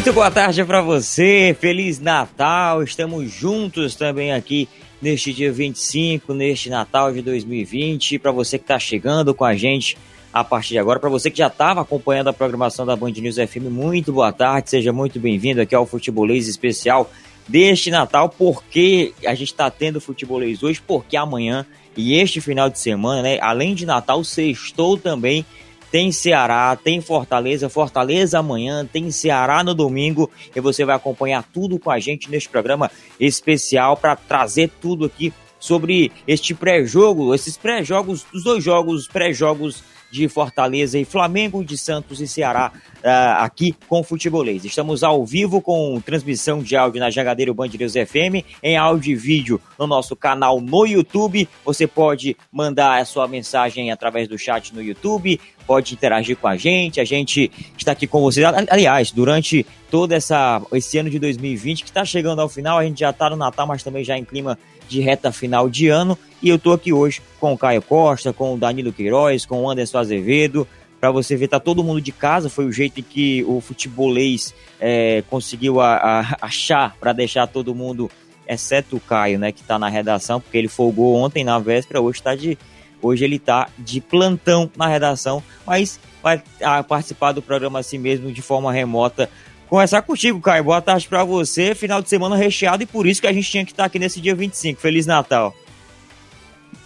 Muito boa tarde para você, Feliz Natal, estamos juntos também aqui neste dia 25, neste Natal de 2020. Para você que está chegando com a gente a partir de agora, para você que já estava acompanhando a programação da Band News FM, muito boa tarde, seja muito bem-vindo aqui ao Futebolês Especial deste Natal, porque a gente está tendo Futebolês hoje, porque amanhã e este final de semana, né, além de Natal, sextou também tem Ceará, tem Fortaleza, Fortaleza amanhã, tem Ceará no domingo e você vai acompanhar tudo com a gente neste programa especial para trazer tudo aqui sobre este pré-jogo, esses pré-jogos, os dois jogos, pré-jogos de Fortaleza e Flamengo, de Santos e Ceará, uh, aqui com o Futebolês. Estamos ao vivo com transmissão de áudio na Jagadeiro Band FM, em áudio e vídeo no nosso canal no YouTube. Você pode mandar a sua mensagem através do chat no YouTube, pode interagir com a gente, a gente está aqui com vocês. Aliás, durante todo essa, esse ano de 2020 que está chegando ao final, a gente já está no Natal, mas também já em clima de reta final de ano. E eu tô aqui hoje com o Caio Costa, com o Danilo Queiroz, com o Anderson Azevedo. Para você ver, tá todo mundo de casa. Foi o jeito que o futebolês é, conseguiu a, a, achar para deixar todo mundo, exceto o Caio, né, que tá na redação, porque ele folgou ontem na véspera, hoje tá de. Hoje ele tá de plantão na redação, mas vai ah, participar do programa assim mesmo de forma remota conversar contigo, Caio. Boa tarde para você. Final de semana recheado e por isso que a gente tinha que estar aqui nesse dia 25. Feliz Natal.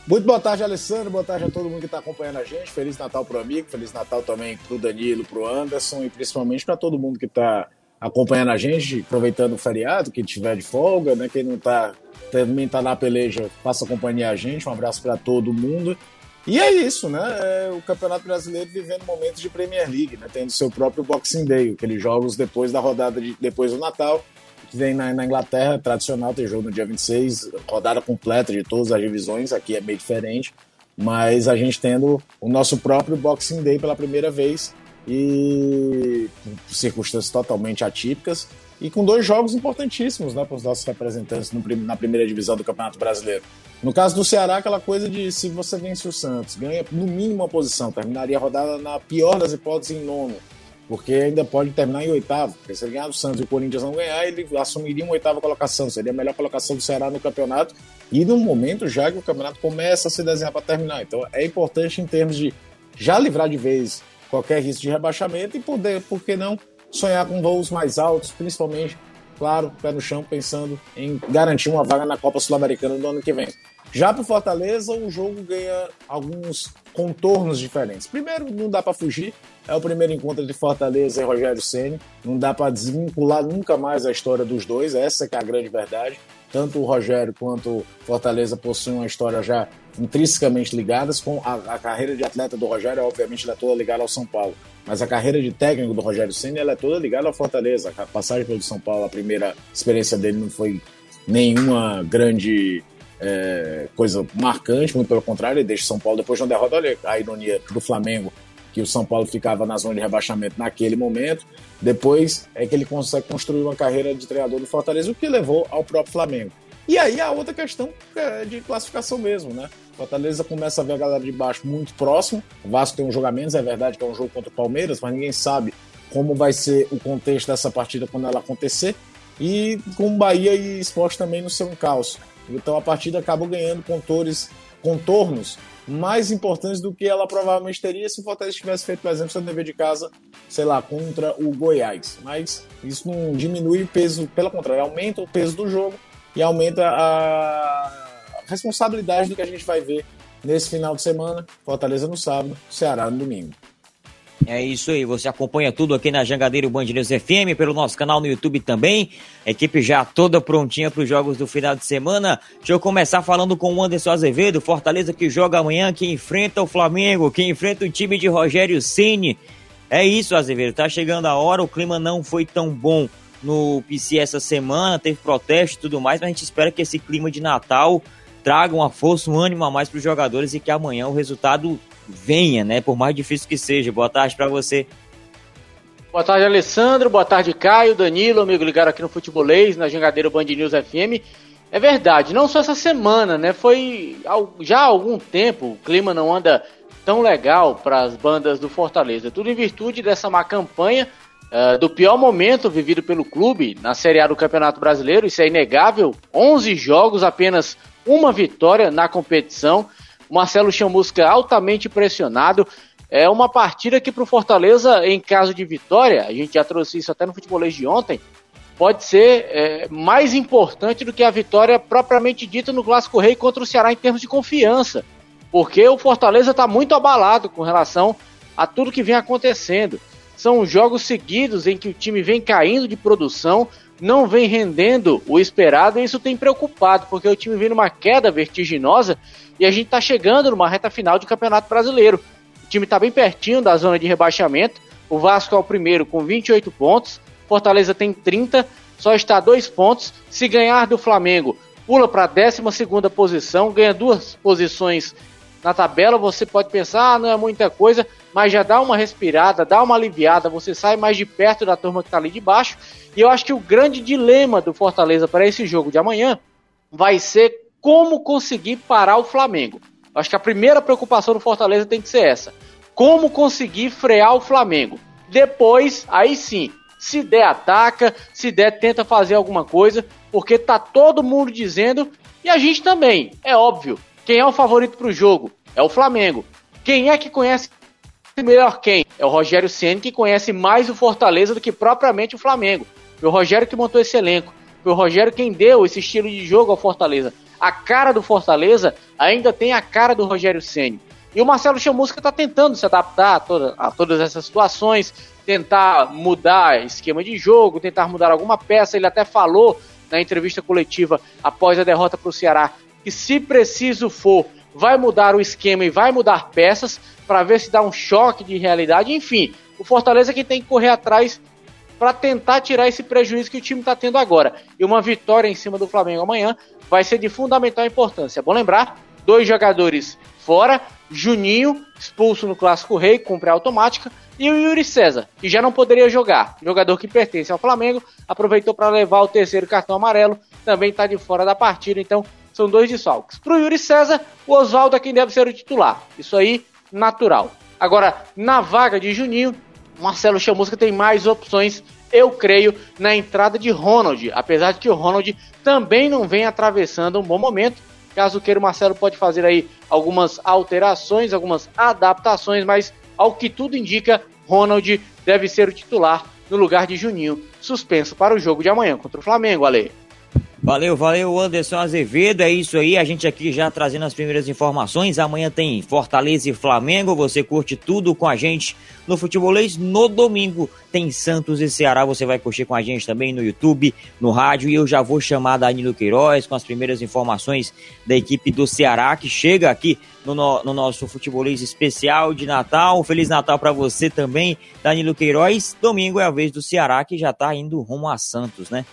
Muito boa tarde, Alessandro. Boa tarde a todo mundo que está acompanhando a gente. Feliz Natal pro amigo, Feliz Natal também pro Danilo, pro Anderson e principalmente para todo mundo que está acompanhando a gente, aproveitando o feriado, quem tiver de folga, né? Quem não tá também tá na peleja, faça companhia a gente. Um abraço para todo mundo. E é isso, né? É o Campeonato Brasileiro vivendo momentos de Premier League, né? Tendo seu próprio Boxing Day, aqueles jogos depois da rodada de, depois do Natal, que vem na, na, Inglaterra, tradicional ter jogo no dia 26, rodada completa de todas as divisões, aqui é meio diferente, mas a gente tendo o nosso próprio Boxing Day pela primeira vez e circunstâncias totalmente atípicas e com dois jogos importantíssimos né, para os nossos representantes no, na primeira divisão do Campeonato Brasileiro. No caso do Ceará, aquela coisa de se você vence o Santos, ganha no mínimo uma posição, terminaria a rodada na pior das hipóteses em nono, porque ainda pode terminar em oitavo. Porque se ele ganhar o Santos e o Corinthians não ganhar, ele assumiria uma oitava colocação, seria a melhor colocação do Ceará no campeonato e no momento já que o campeonato começa a se desenhar para terminar. Então é importante em termos de já livrar de vez qualquer risco de rebaixamento e poder, por que não, sonhar com voos mais altos, principalmente, claro, pé no chão, pensando em garantir uma vaga na Copa Sul-Americana no ano que vem. Já para Fortaleza, o jogo ganha alguns contornos diferentes. Primeiro, não dá para fugir, é o primeiro encontro de Fortaleza e Rogério Ceni. Não dá para desvincular nunca mais a história dos dois, essa é a grande verdade. Tanto o Rogério quanto o Fortaleza possuem uma história já intrinsecamente ligadas com a, a carreira de atleta do Rogério, obviamente, é toda ligada ao São Paulo. Mas a carreira de técnico do Rogério Ceni é toda ligada ao Fortaleza. A passagem pelo São Paulo, a primeira experiência dele não foi nenhuma grande é, coisa marcante, muito pelo contrário, ele deixa São Paulo depois de uma derrota. Olha a ironia do Flamengo, que o São Paulo ficava na zona de rebaixamento naquele momento. Depois é que ele consegue construir uma carreira de treinador do Fortaleza, o que levou ao próprio Flamengo. E aí a outra questão é de classificação mesmo, né? Fortaleza começa a ver a galera de baixo muito próximo. O Vasco tem um jogo a menos, é verdade que é um jogo contra o Palmeiras, mas ninguém sabe como vai ser o contexto dessa partida quando ela acontecer. E com Bahia e Esporte também no seu encalço. Então a partida acabou ganhando contornos, contornos mais importantes do que ela provavelmente teria se o Fortaleza tivesse feito, por exemplo, seu dever de casa, sei lá, contra o Goiás. Mas isso não diminui o peso, pelo contrário, aumenta o peso do jogo e aumenta a responsabilidade do que a gente vai ver nesse final de semana. Fortaleza no sábado, Ceará no domingo. É isso aí, você acompanha tudo aqui na Jangadeiro Band News FM, pelo nosso canal no YouTube também. Equipe já toda prontinha para os jogos do final de semana. Deixa eu começar falando com o Anderson Azevedo, Fortaleza que joga amanhã, que enfrenta o Flamengo, que enfrenta o time de Rogério Ceni. É isso, Azevedo, tá chegando a hora, o clima não foi tão bom no PC essa semana, teve protesto e tudo mais, mas a gente espera que esse clima de Natal traga uma força, um ânimo a mais para os jogadores e que amanhã o resultado venha, né? Por mais difícil que seja. Boa tarde para você. Boa tarde, Alessandro. Boa tarde, Caio, Danilo, amigo ligado aqui no Futebolês, na Jangadeiro Band News FM. É verdade, não só essa semana, né? Foi já há algum tempo, o clima não anda tão legal para as bandas do Fortaleza. Tudo em virtude dessa má campanha uh, do pior momento vivido pelo clube na Série A do Campeonato Brasileiro, isso é inegável. 11 jogos, apenas uma vitória na competição. O Marcelo Chamusca altamente pressionado. É uma partida que para o Fortaleza, em caso de vitória, a gente já trouxe isso até no futebolês de ontem, pode ser é, mais importante do que a vitória propriamente dita no Clássico Rei contra o Ceará em termos de confiança. Porque o Fortaleza está muito abalado com relação a tudo que vem acontecendo. São jogos seguidos em que o time vem caindo de produção, não vem rendendo o esperado, e isso tem preocupado, porque o time vem numa queda vertiginosa e a gente está chegando numa reta final de Campeonato Brasileiro. O time está bem pertinho da zona de rebaixamento. O Vasco é o primeiro com 28 pontos, Fortaleza tem 30, só está a dois pontos. Se ganhar do Flamengo, pula para a 12 posição, ganha duas posições na tabela. Você pode pensar, ah, não é muita coisa, mas já dá uma respirada, dá uma aliviada, você sai mais de perto da turma que está ali de baixo. E eu acho que o grande dilema do Fortaleza para esse jogo de amanhã vai ser como conseguir parar o Flamengo. Eu acho que a primeira preocupação do Fortaleza tem que ser essa: como conseguir frear o Flamengo. Depois, aí sim, se der ataca, se der tenta fazer alguma coisa, porque tá todo mundo dizendo e a gente também, é óbvio. Quem é o favorito para o jogo? É o Flamengo. Quem é que conhece melhor quem? É o Rogério Ceni que conhece mais o Fortaleza do que propriamente o Flamengo. Foi o Rogério que montou esse elenco. Foi o Rogério quem deu esse estilo de jogo ao Fortaleza. A cara do Fortaleza ainda tem a cara do Rogério Ceni. E o Marcelo Chamusca está tentando se adaptar a, toda, a todas essas situações, tentar mudar esquema de jogo, tentar mudar alguma peça. Ele até falou na entrevista coletiva após a derrota para o Ceará que, se preciso for, vai mudar o esquema e vai mudar peças para ver se dá um choque de realidade. Enfim, o Fortaleza que tem que correr atrás para tentar tirar esse prejuízo que o time está tendo agora. E uma vitória em cima do Flamengo amanhã vai ser de fundamental importância. É bom lembrar: dois jogadores fora, Juninho, expulso no Clássico Rei, cumpre a automática, e o Yuri César, que já não poderia jogar. Jogador que pertence ao Flamengo, aproveitou para levar o terceiro cartão amarelo, também está de fora da partida, então são dois desfalques. Para o Yuri César, o Oswaldo é quem deve ser o titular. Isso aí, natural. Agora, na vaga de Juninho, Marcelo Chamusca tem mais opções, eu creio, na entrada de Ronald. Apesar de que o Ronald também não vem atravessando um bom momento. Caso queira, o Marcelo pode fazer aí algumas alterações, algumas adaptações, mas ao que tudo indica, Ronald deve ser o titular no lugar de Juninho, suspenso para o jogo de amanhã contra o Flamengo, Ale. Valeu, valeu, Anderson Azevedo. É isso aí, a gente aqui já trazendo as primeiras informações. Amanhã tem Fortaleza e Flamengo. Você curte tudo com a gente no Futebolês. No domingo tem Santos e Ceará. Você vai curtir com a gente também no YouTube, no rádio. E eu já vou chamar Danilo Queiroz com as primeiras informações da equipe do Ceará que chega aqui no, no, no nosso Futebolês especial de Natal. Feliz Natal para você também, Danilo Queiroz. Domingo é a vez do Ceará que já tá indo rumo a Santos, né?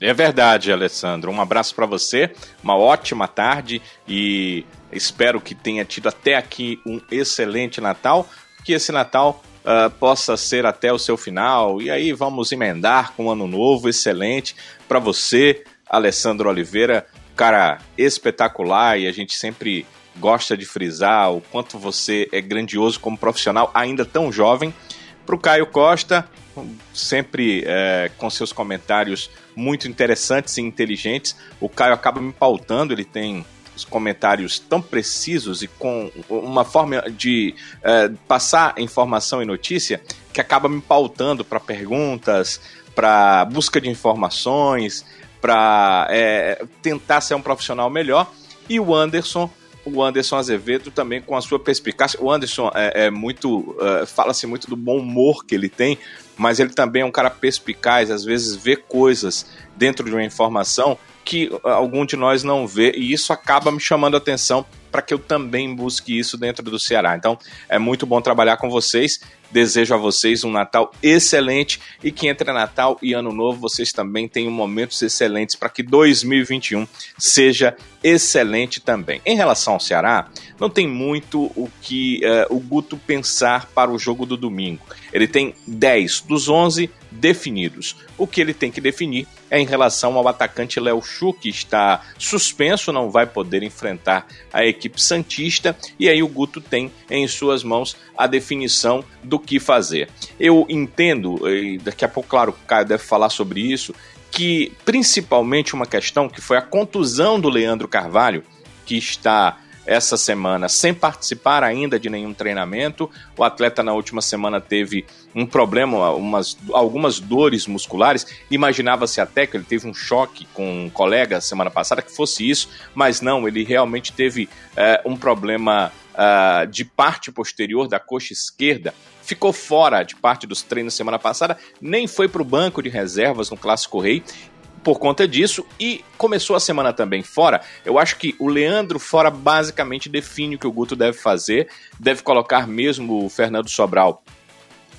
É verdade, Alessandro. Um abraço para você, uma ótima tarde e espero que tenha tido até aqui um excelente Natal, que esse Natal uh, possa ser até o seu final e aí vamos emendar com um ano novo excelente para você, Alessandro Oliveira, cara espetacular e a gente sempre gosta de frisar o quanto você é grandioso como profissional, ainda tão jovem. Para o Caio Costa, sempre é, com seus comentários muito interessantes e inteligentes. O Caio acaba me pautando, ele tem os comentários tão precisos e com uma forma de é, passar informação e notícia que acaba me pautando para perguntas, para busca de informações, para é, tentar ser um profissional melhor. E o Anderson o Anderson Azevedo também com a sua perspicácia. O Anderson é, é muito. Uh, fala-se muito do bom humor que ele tem, mas ele também é um cara perspicaz, às vezes vê coisas dentro de uma informação que algum de nós não vê, e isso acaba me chamando a atenção para que eu também busque isso dentro do Ceará. Então é muito bom trabalhar com vocês. Desejo a vocês um Natal excelente e que entre Natal e Ano Novo vocês também tenham momentos excelentes para que 2021 seja excelente também. Em relação ao Ceará, não tem muito o que uh, o Guto pensar para o jogo do domingo. Ele tem 10 dos 11 definidos. O que ele tem que definir é em relação ao atacante Léo Chu, que está suspenso, não vai poder enfrentar a equipe Santista, e aí o Guto tem em suas mãos a definição do que fazer. Eu entendo, e daqui a pouco, claro, o Caio deve falar sobre isso, que principalmente uma questão que foi a contusão do Leandro Carvalho, que está essa semana sem participar ainda de nenhum treinamento. O atleta na última semana teve um problema, umas, algumas dores musculares. Imaginava-se até que ele teve um choque com um colega semana passada que fosse isso, mas não, ele realmente teve é, um problema uh, de parte posterior da coxa esquerda. Ficou fora de parte dos treinos semana passada, nem foi para o banco de reservas no Clássico Rei por conta disso e começou a semana também fora. Eu acho que o Leandro fora basicamente define o que o Guto deve fazer, deve colocar mesmo o Fernando Sobral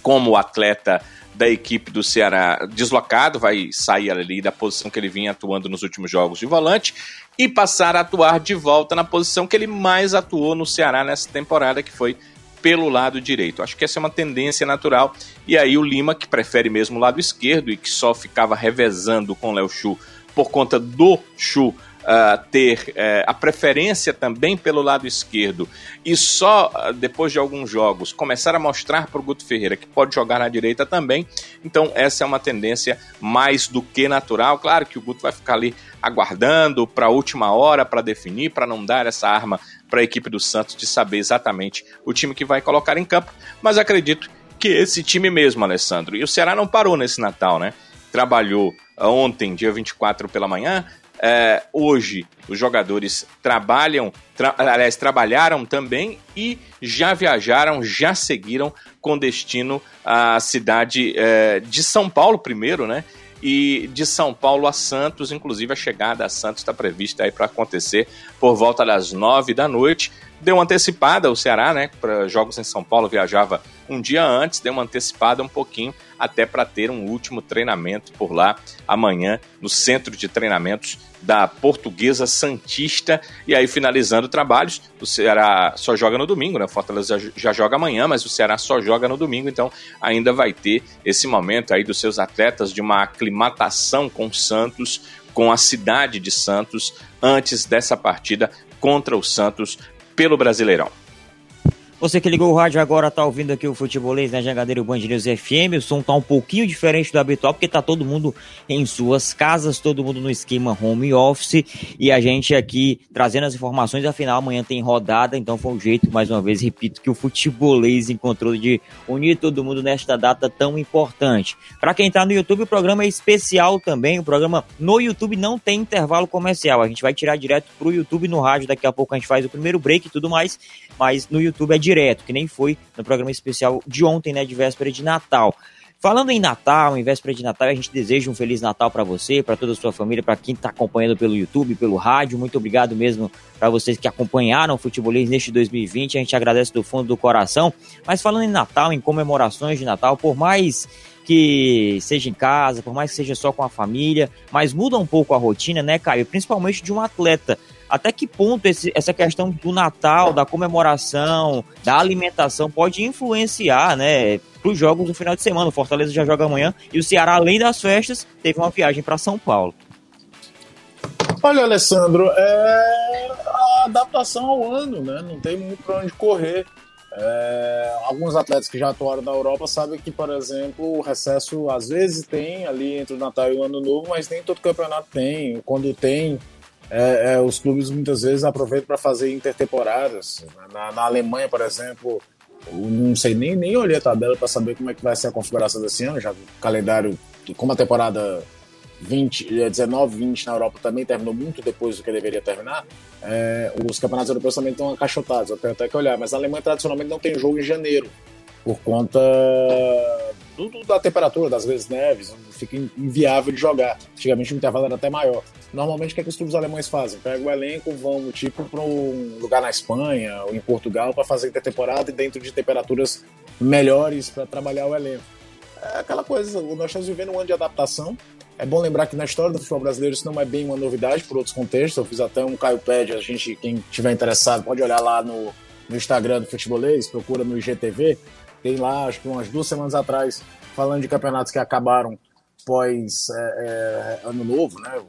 como atleta da equipe do Ceará deslocado, vai sair ali da posição que ele vinha atuando nos últimos jogos de volante e passar a atuar de volta na posição que ele mais atuou no Ceará nessa temporada, que foi pelo lado direito. Acho que essa é uma tendência natural. E aí o Lima, que prefere mesmo o lado esquerdo e que só ficava revezando com o Léo Chu por conta do Chu uh, ter uh, a preferência também pelo lado esquerdo e só uh, depois de alguns jogos começar a mostrar para o Guto Ferreira que pode jogar na direita também. Então, essa é uma tendência mais do que natural. Claro que o Guto vai ficar ali aguardando para a última hora para definir, para não dar essa arma para a equipe do Santos de saber exatamente o time que vai colocar em campo, mas acredito que esse time mesmo, Alessandro. E o Ceará não parou nesse Natal, né? Trabalhou ontem, dia 24 pela manhã, é, hoje os jogadores trabalham, tra aliás, trabalharam também e já viajaram, já seguiram com destino à cidade é, de São Paulo primeiro, né? E de São Paulo a Santos, inclusive a chegada a Santos está prevista aí para acontecer por volta das nove da noite deu uma antecipada o Ceará, né? Para jogos em São Paulo viajava um dia antes, deu uma antecipada um pouquinho até para ter um último treinamento por lá amanhã no centro de treinamentos da Portuguesa Santista e aí finalizando trabalhos, o Ceará só joga no domingo, né? Fortaleza já, já joga amanhã, mas o Ceará só joga no domingo, então ainda vai ter esse momento aí dos seus atletas de uma aclimatação com Santos, com a cidade de Santos antes dessa partida contra o Santos pelo Brasileirão. Você que ligou o rádio agora tá ouvindo aqui o Futebolês na Jangadeiro Band News FM. O som tá um pouquinho diferente do habitual, porque tá todo mundo em suas casas, todo mundo no esquema home office. E a gente aqui trazendo as informações. Afinal, amanhã tem rodada, então foi um jeito, mais uma vez, repito, que o Futebolês encontrou de unir todo mundo nesta data tão importante. Para quem tá no YouTube, o programa é especial também. O programa no YouTube não tem intervalo comercial. A gente vai tirar direto pro YouTube no rádio. Daqui a pouco a gente faz o primeiro break e tudo mais. Mas no YouTube é direto, que nem foi no programa especial de ontem, né, de véspera de Natal. Falando em Natal, em véspera de Natal, a gente deseja um Feliz Natal para você, para toda a sua família, para quem está acompanhando pelo YouTube, pelo rádio. Muito obrigado mesmo para vocês que acompanharam o Futebolês neste 2020. A gente agradece do fundo do coração. Mas falando em Natal, em comemorações de Natal, por mais que seja em casa, por mais que seja só com a família, mas muda um pouco a rotina, né, Caio? Principalmente de um atleta até que ponto esse, essa questão do Natal, da comemoração, da alimentação pode influenciar, né, para os jogos do final de semana. O Fortaleza já joga amanhã e o Ceará, além das festas, teve uma viagem para São Paulo. Olha, Alessandro, é a adaptação ao ano, né? Não tem muito para onde correr. É, alguns atletas que já atuaram na Europa sabem que, por exemplo, o recesso às vezes tem ali entre o Natal e o Ano Novo, mas nem todo campeonato tem. Quando tem, é, é, os clubes muitas vezes aproveitam para fazer intertemporadas. Na, na, Alemanha, por exemplo, não sei nem, nem olhei a tabela para saber como é que vai ser a configuração desse ano, já o calendário, como a temporada 20, 19, 20 na Europa também terminou muito depois do que deveria terminar, é, os campeonatos europeus também estão acachotados, eu tenho até que olhar, mas a Alemanha tradicionalmente não tem jogo em janeiro, por conta do, da temperatura, das vezes neves, fica inviável de jogar. Antigamente o intervalo era até maior. Normalmente o que, é que os clubes alemães fazem? Pegam o elenco, vão tipo para um lugar na Espanha ou em Portugal para fazer intertemporada e dentro de temperaturas melhores para trabalhar o elenco. É aquela coisa, nós estamos vivendo um ano de adaptação. É bom lembrar que na história do futebol brasileiro isso não é bem uma novidade por outros contextos. Eu fiz até um Caio Pad, a gente, quem tiver interessado, pode olhar lá no, no Instagram do Futebolês, procura no IGTV. Tem lá, acho que umas duas semanas atrás, falando de campeonatos que acabaram pós é, é, ano novo, né?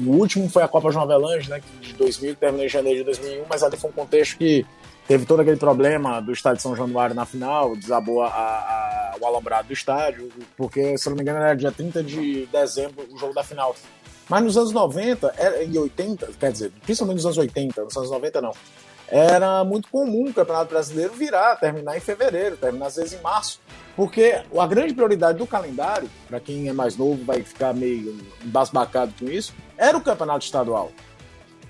O último foi a Copa João Avelange, né? De 2000, que terminou em janeiro de 2001, mas ali foi um contexto que teve todo aquele problema do estádio São Januário na final, desabou a, a, o alambrado do estádio, porque, se não me engano, era dia 30 de dezembro o jogo da final. Mas nos anos 90 e 80, quer dizer, principalmente nos anos 80, nos anos 90 não, era muito comum o Campeonato Brasileiro virar, terminar em fevereiro, terminar às vezes em março. Porque a grande prioridade do calendário, para quem é mais novo vai ficar meio embasbacado com isso, era o campeonato estadual.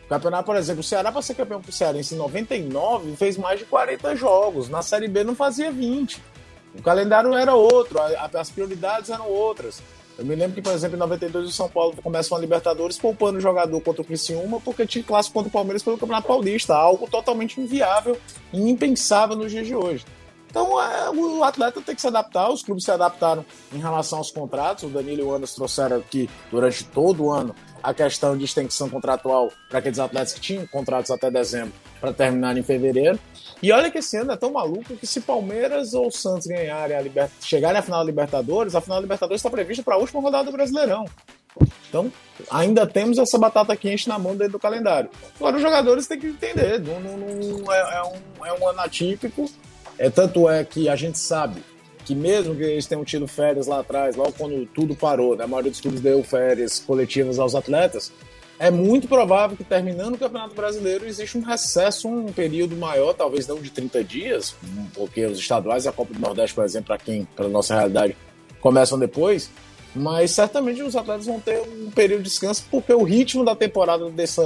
O campeonato, por exemplo, o Ceará, para ser campeão pro Cearense em 99, fez mais de 40 jogos. Na Série B não fazia 20. O calendário era outro, as prioridades eram outras. Eu me lembro que, por exemplo, em 92 o São Paulo começa uma Libertadores poupando o jogador contra o Criciúma porque tinha clássico contra o Palmeiras pelo Campeonato Paulista, algo totalmente inviável e impensável nos dias de hoje. Então é, o atleta tem que se adaptar, os clubes se adaptaram em relação aos contratos. O Danilo e o Anderson trouxeram aqui durante todo o ano a questão de extensão contratual para aqueles atletas que tinham contratos até dezembro para terminar em fevereiro. E olha que esse ano é tão maluco que se Palmeiras ou Santos ganharem a liber... chegarem à final da Libertadores, a final da Libertadores está prevista para a última rodada do Brasileirão. Então, ainda temos essa batata quente na mão dentro do calendário. Agora, os jogadores têm que entender, não, não, não é, é, um, é um ano atípico, é, tanto é que a gente sabe que mesmo que eles tenham tido férias lá atrás, logo quando tudo parou, né, a maioria dos clubes deu férias coletivas aos atletas, é muito provável que terminando o Campeonato Brasileiro existe um recesso, um período maior, talvez não de 30 dias, porque os estaduais e a Copa do Nordeste, por exemplo, para quem, pela nossa realidade, começam depois, mas certamente os atletas vão ter um período de descanso, porque o ritmo da temporada dessa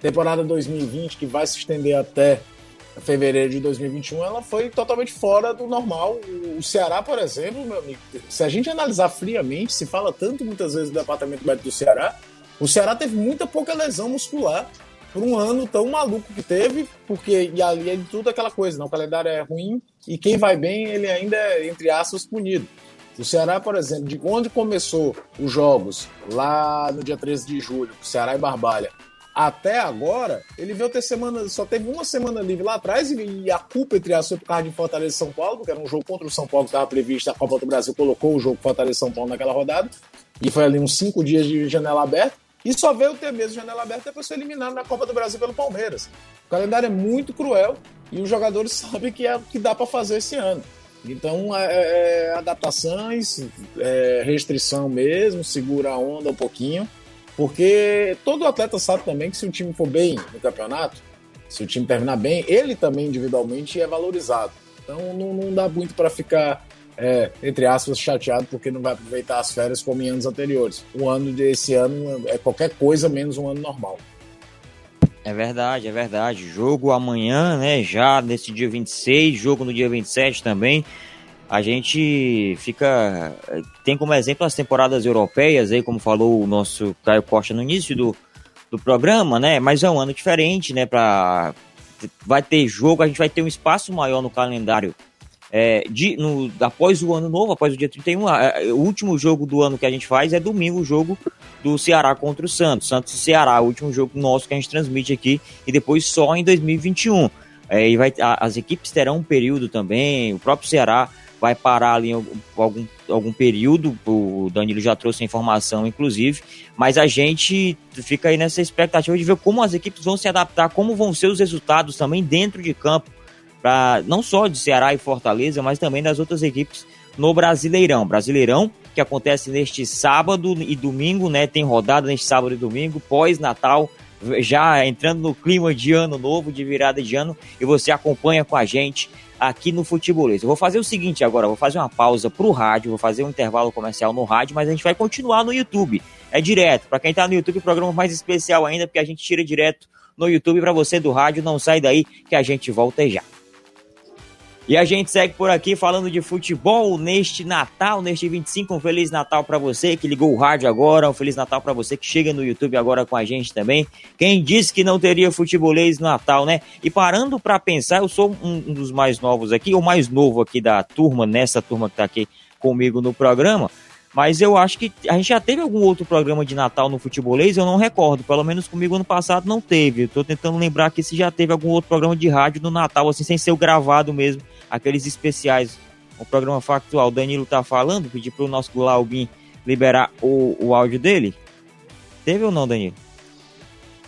temporada 2020, que vai se estender até fevereiro de 2021, ela foi totalmente fora do normal. O Ceará, por exemplo, meu amigo, se a gente analisar friamente, se fala tanto muitas vezes do departamento médico do Ceará, o Ceará teve muita pouca lesão muscular por um ano tão maluco que teve, porque e ali é de tudo aquela coisa, não, o calendário é ruim e quem vai bem, ele ainda é, entre aspas, punido. O Ceará, por exemplo, de onde começou os jogos, lá no dia 13 de julho, Ceará e Barbalha, até agora, ele veio ter semana, só teve uma semana livre lá atrás e, a culpa, entre as foi por causa de Fortaleza e São Paulo, porque era um jogo contra o São Paulo que estava previsto, a Copa do Brasil colocou o jogo Fortaleza e São Paulo naquela rodada, e foi ali uns cinco dias de janela aberta, e só veio ter mesmo janela aberta depois foi eliminado na Copa do Brasil pelo Palmeiras. O calendário é muito cruel e os jogadores sabem que é o que dá para fazer esse ano. Então, é, é, é adaptações, é, restrição mesmo, segura a onda um pouquinho porque todo atleta sabe também que se o time for bem no campeonato, se o time terminar bem, ele também individualmente é valorizado. Então não, não dá muito para ficar, é, entre aspas, chateado porque não vai aproveitar as férias como em anos anteriores. O ano desse ano é qualquer coisa menos um ano normal. É verdade, é verdade. Jogo amanhã, né? Já nesse dia 26, jogo no dia 27 também a gente fica. Tem como exemplo as temporadas europeias, aí, como falou o nosso Caio Costa no início do, do programa, né? Mas é um ano diferente, né? Pra, vai ter jogo, a gente vai ter um espaço maior no calendário. É, de, no, após o ano novo, após o dia 31, a, a, o último jogo do ano que a gente faz é domingo, o jogo do Ceará contra o Santos. Santos e Ceará, o último jogo nosso que a gente transmite aqui, e depois só em 2021. É, e vai, a, as equipes terão um período também, o próprio Ceará vai parar ali em algum, algum período, o Danilo já trouxe a informação, inclusive, mas a gente fica aí nessa expectativa de ver como as equipes vão se adaptar, como vão ser os resultados também dentro de campo, para não só de Ceará e Fortaleza, mas também das outras equipes no Brasileirão. Brasileirão que acontece neste sábado e domingo, né? Tem rodada neste sábado e domingo, pós-Natal, já entrando no clima de ano novo, de virada de ano, e você acompanha com a gente aqui no Futebolês. Eu vou fazer o seguinte agora, vou fazer uma pausa pro rádio, vou fazer um intervalo comercial no rádio, mas a gente vai continuar no YouTube. É direto. Para quem tá no YouTube, programa mais especial ainda, porque a gente tira direto no YouTube para você do rádio, não sai daí que a gente volta já. E a gente segue por aqui falando de futebol neste Natal, neste 25. Um Feliz Natal para você que ligou o rádio agora. Um Feliz Natal para você que chega no YouTube agora com a gente também. Quem disse que não teria futebolês no Natal, né? E parando para pensar, eu sou um, dos mais novos aqui, o mais novo aqui da turma, nessa turma que tá aqui comigo no programa. Mas eu acho que a gente já teve algum outro programa de Natal no futebolês, eu não recordo. Pelo menos comigo ano passado não teve. Tô tentando lembrar aqui se já teve algum outro programa de rádio no Natal, assim, sem ser o gravado mesmo aqueles especiais. O programa factual, o Danilo tá falando, pedir pro nosso Glaubin liberar o, o áudio dele. Teve ou não, Danilo?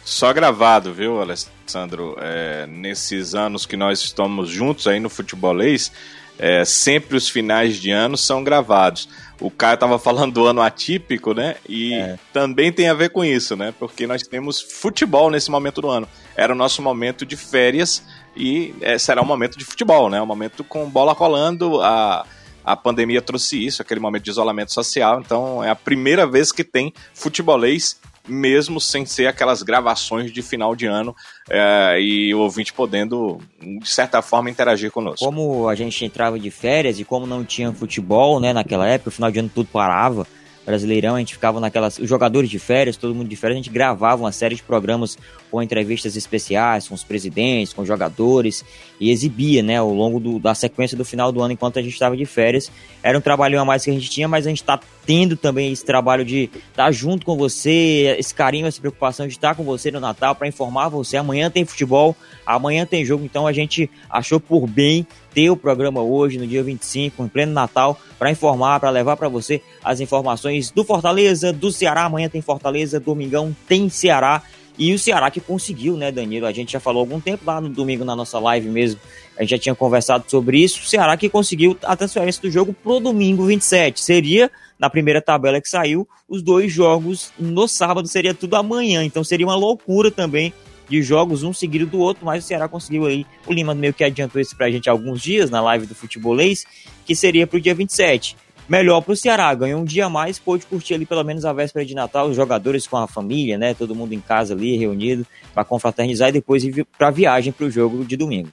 Só gravado, viu, Alessandro? Sandro, é, nesses anos que nós estamos juntos aí no futebolês, é, sempre os finais de ano são gravados. O Caio estava falando do ano atípico, né? E é. também tem a ver com isso, né? Porque nós temos futebol nesse momento do ano. Era o nosso momento de férias e é, será um momento de futebol, né? Um momento com bola rolando. A, a pandemia trouxe isso, aquele momento de isolamento social. Então é a primeira vez que tem futebolês mesmo sem ser aquelas gravações de final de ano é, e o ouvinte podendo, de certa forma, interagir conosco. Como a gente entrava de férias e como não tinha futebol né, naquela época, o final de ano tudo parava. Brasileirão, a gente ficava naquelas. Os jogadores de férias, todo mundo de férias, a gente gravava uma série de programas com entrevistas especiais com os presidentes, com os jogadores, e exibia, né, ao longo do, da sequência do final do ano, enquanto a gente estava de férias. Era um trabalho a mais que a gente tinha, mas a gente está tendo também esse trabalho de estar tá junto com você, esse carinho, essa preocupação de estar com você no Natal para informar você. Amanhã tem futebol, amanhã tem jogo, então a gente achou por bem ter o programa hoje, no dia 25, em pleno Natal, para informar, para levar para você as informações do Fortaleza, do Ceará. Amanhã tem Fortaleza, domingão tem Ceará. E o Ceará que conseguiu, né, Danilo? A gente já falou algum tempo lá no domingo na nossa live mesmo. A gente já tinha conversado sobre isso. O Ceará que conseguiu a transferência do jogo pro domingo 27. Seria, na primeira tabela que saiu, os dois jogos no sábado, seria tudo amanhã. Então seria uma loucura também de jogos, um seguido do outro, mas o Ceará conseguiu aí. O Lima meio que adiantou isso pra gente há alguns dias na live do Futebolês, que seria pro dia 27. Melhor pro Ceará, ganhou um dia a mais, pôde curtir ali pelo menos a véspera de Natal, os jogadores com a família, né? Todo mundo em casa ali, reunido, para confraternizar e depois ir pra viagem pro jogo de domingo.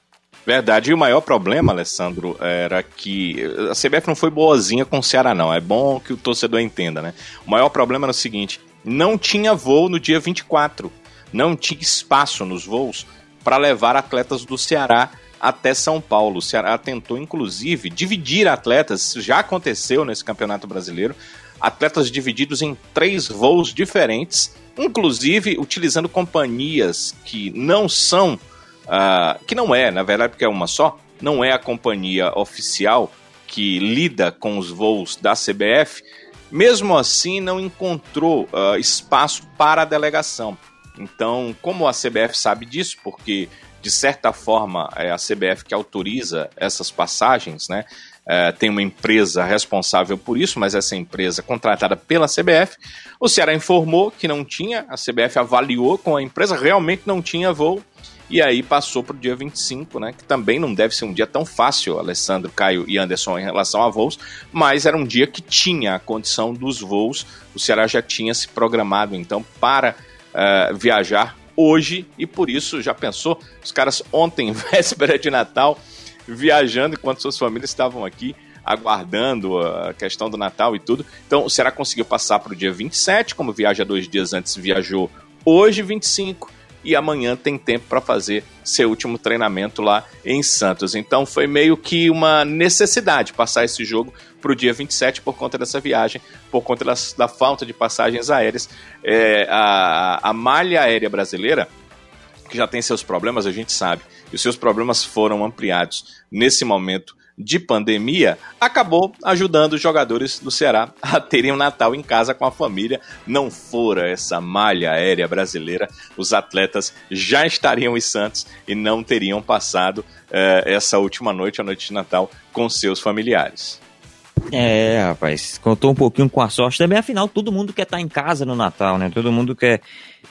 Verdade. E o maior problema, Alessandro, era que a CBF não foi boazinha com o Ceará, não. É bom que o torcedor entenda, né? O maior problema era o seguinte: não tinha voo no dia 24 não tinha espaço nos voos para levar atletas do Ceará até São Paulo. O Ceará tentou, inclusive, dividir atletas, isso já aconteceu nesse Campeonato Brasileiro, atletas divididos em três voos diferentes, inclusive utilizando companhias que não são, uh, que não é, na verdade, porque é uma só, não é a companhia oficial que lida com os voos da CBF, mesmo assim não encontrou uh, espaço para a delegação. Então, como a CBF sabe disso, porque de certa forma é a CBF que autoriza essas passagens, né? É, tem uma empresa responsável por isso, mas essa empresa contratada pela CBF. O Ceará informou que não tinha, a CBF avaliou com a empresa, realmente não tinha voo, e aí passou para o dia 25, né? Que também não deve ser um dia tão fácil, Alessandro, Caio e Anderson, em relação a voos, mas era um dia que tinha a condição dos voos. O Ceará já tinha se programado então para uh, viajar hoje e por isso já pensou os caras ontem, véspera de Natal, viajando enquanto suas famílias estavam aqui aguardando a questão do Natal e tudo. Então, o Ceará conseguiu passar para o dia 27, como viaja dois dias antes, viajou hoje, 25 e amanhã tem tempo para fazer seu último treinamento lá em Santos. Então foi meio que uma necessidade passar esse jogo para o dia 27 por conta dessa viagem, por conta da, da falta de passagens aéreas. É, a, a malha aérea brasileira, que já tem seus problemas, a gente sabe, e os seus problemas foram ampliados nesse momento de pandemia acabou ajudando os jogadores do Ceará a terem um Natal em casa com a família. Não fora essa malha aérea brasileira, os atletas já estariam em Santos e não teriam passado eh, essa última noite, a noite de Natal, com seus familiares. É, rapaz, contou um pouquinho com a sorte também, afinal, todo mundo quer estar em casa no Natal, né? Todo mundo quer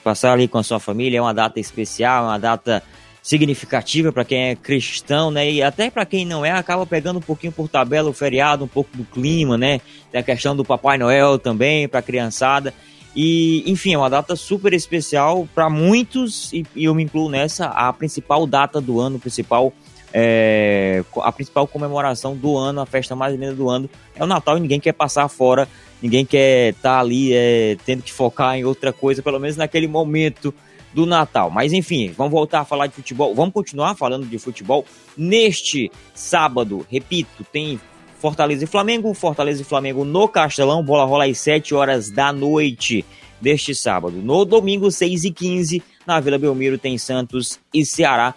passar ali com a sua família, é uma data especial, uma data significativa para quem é cristão, né? E até para quem não é, acaba pegando um pouquinho por tabela o feriado, um pouco do clima, né? Tem a questão do Papai Noel também para a criançada. E, enfim, é uma data super especial para muitos, e, e, eu me incluo nessa, a principal data do ano, principal, é, a principal comemoração do ano, a festa mais linda do ano é o Natal e ninguém quer passar fora, ninguém quer estar tá ali é, tendo que focar em outra coisa, pelo menos naquele momento do Natal. Mas enfim, vamos voltar a falar de futebol. Vamos continuar falando de futebol. Neste sábado, repito, tem Fortaleza e Flamengo. Fortaleza e Flamengo no Castelão. Bola rola às 7 horas da noite deste sábado. No domingo, 6 e 15 na Vila Belmiro, tem Santos e Ceará.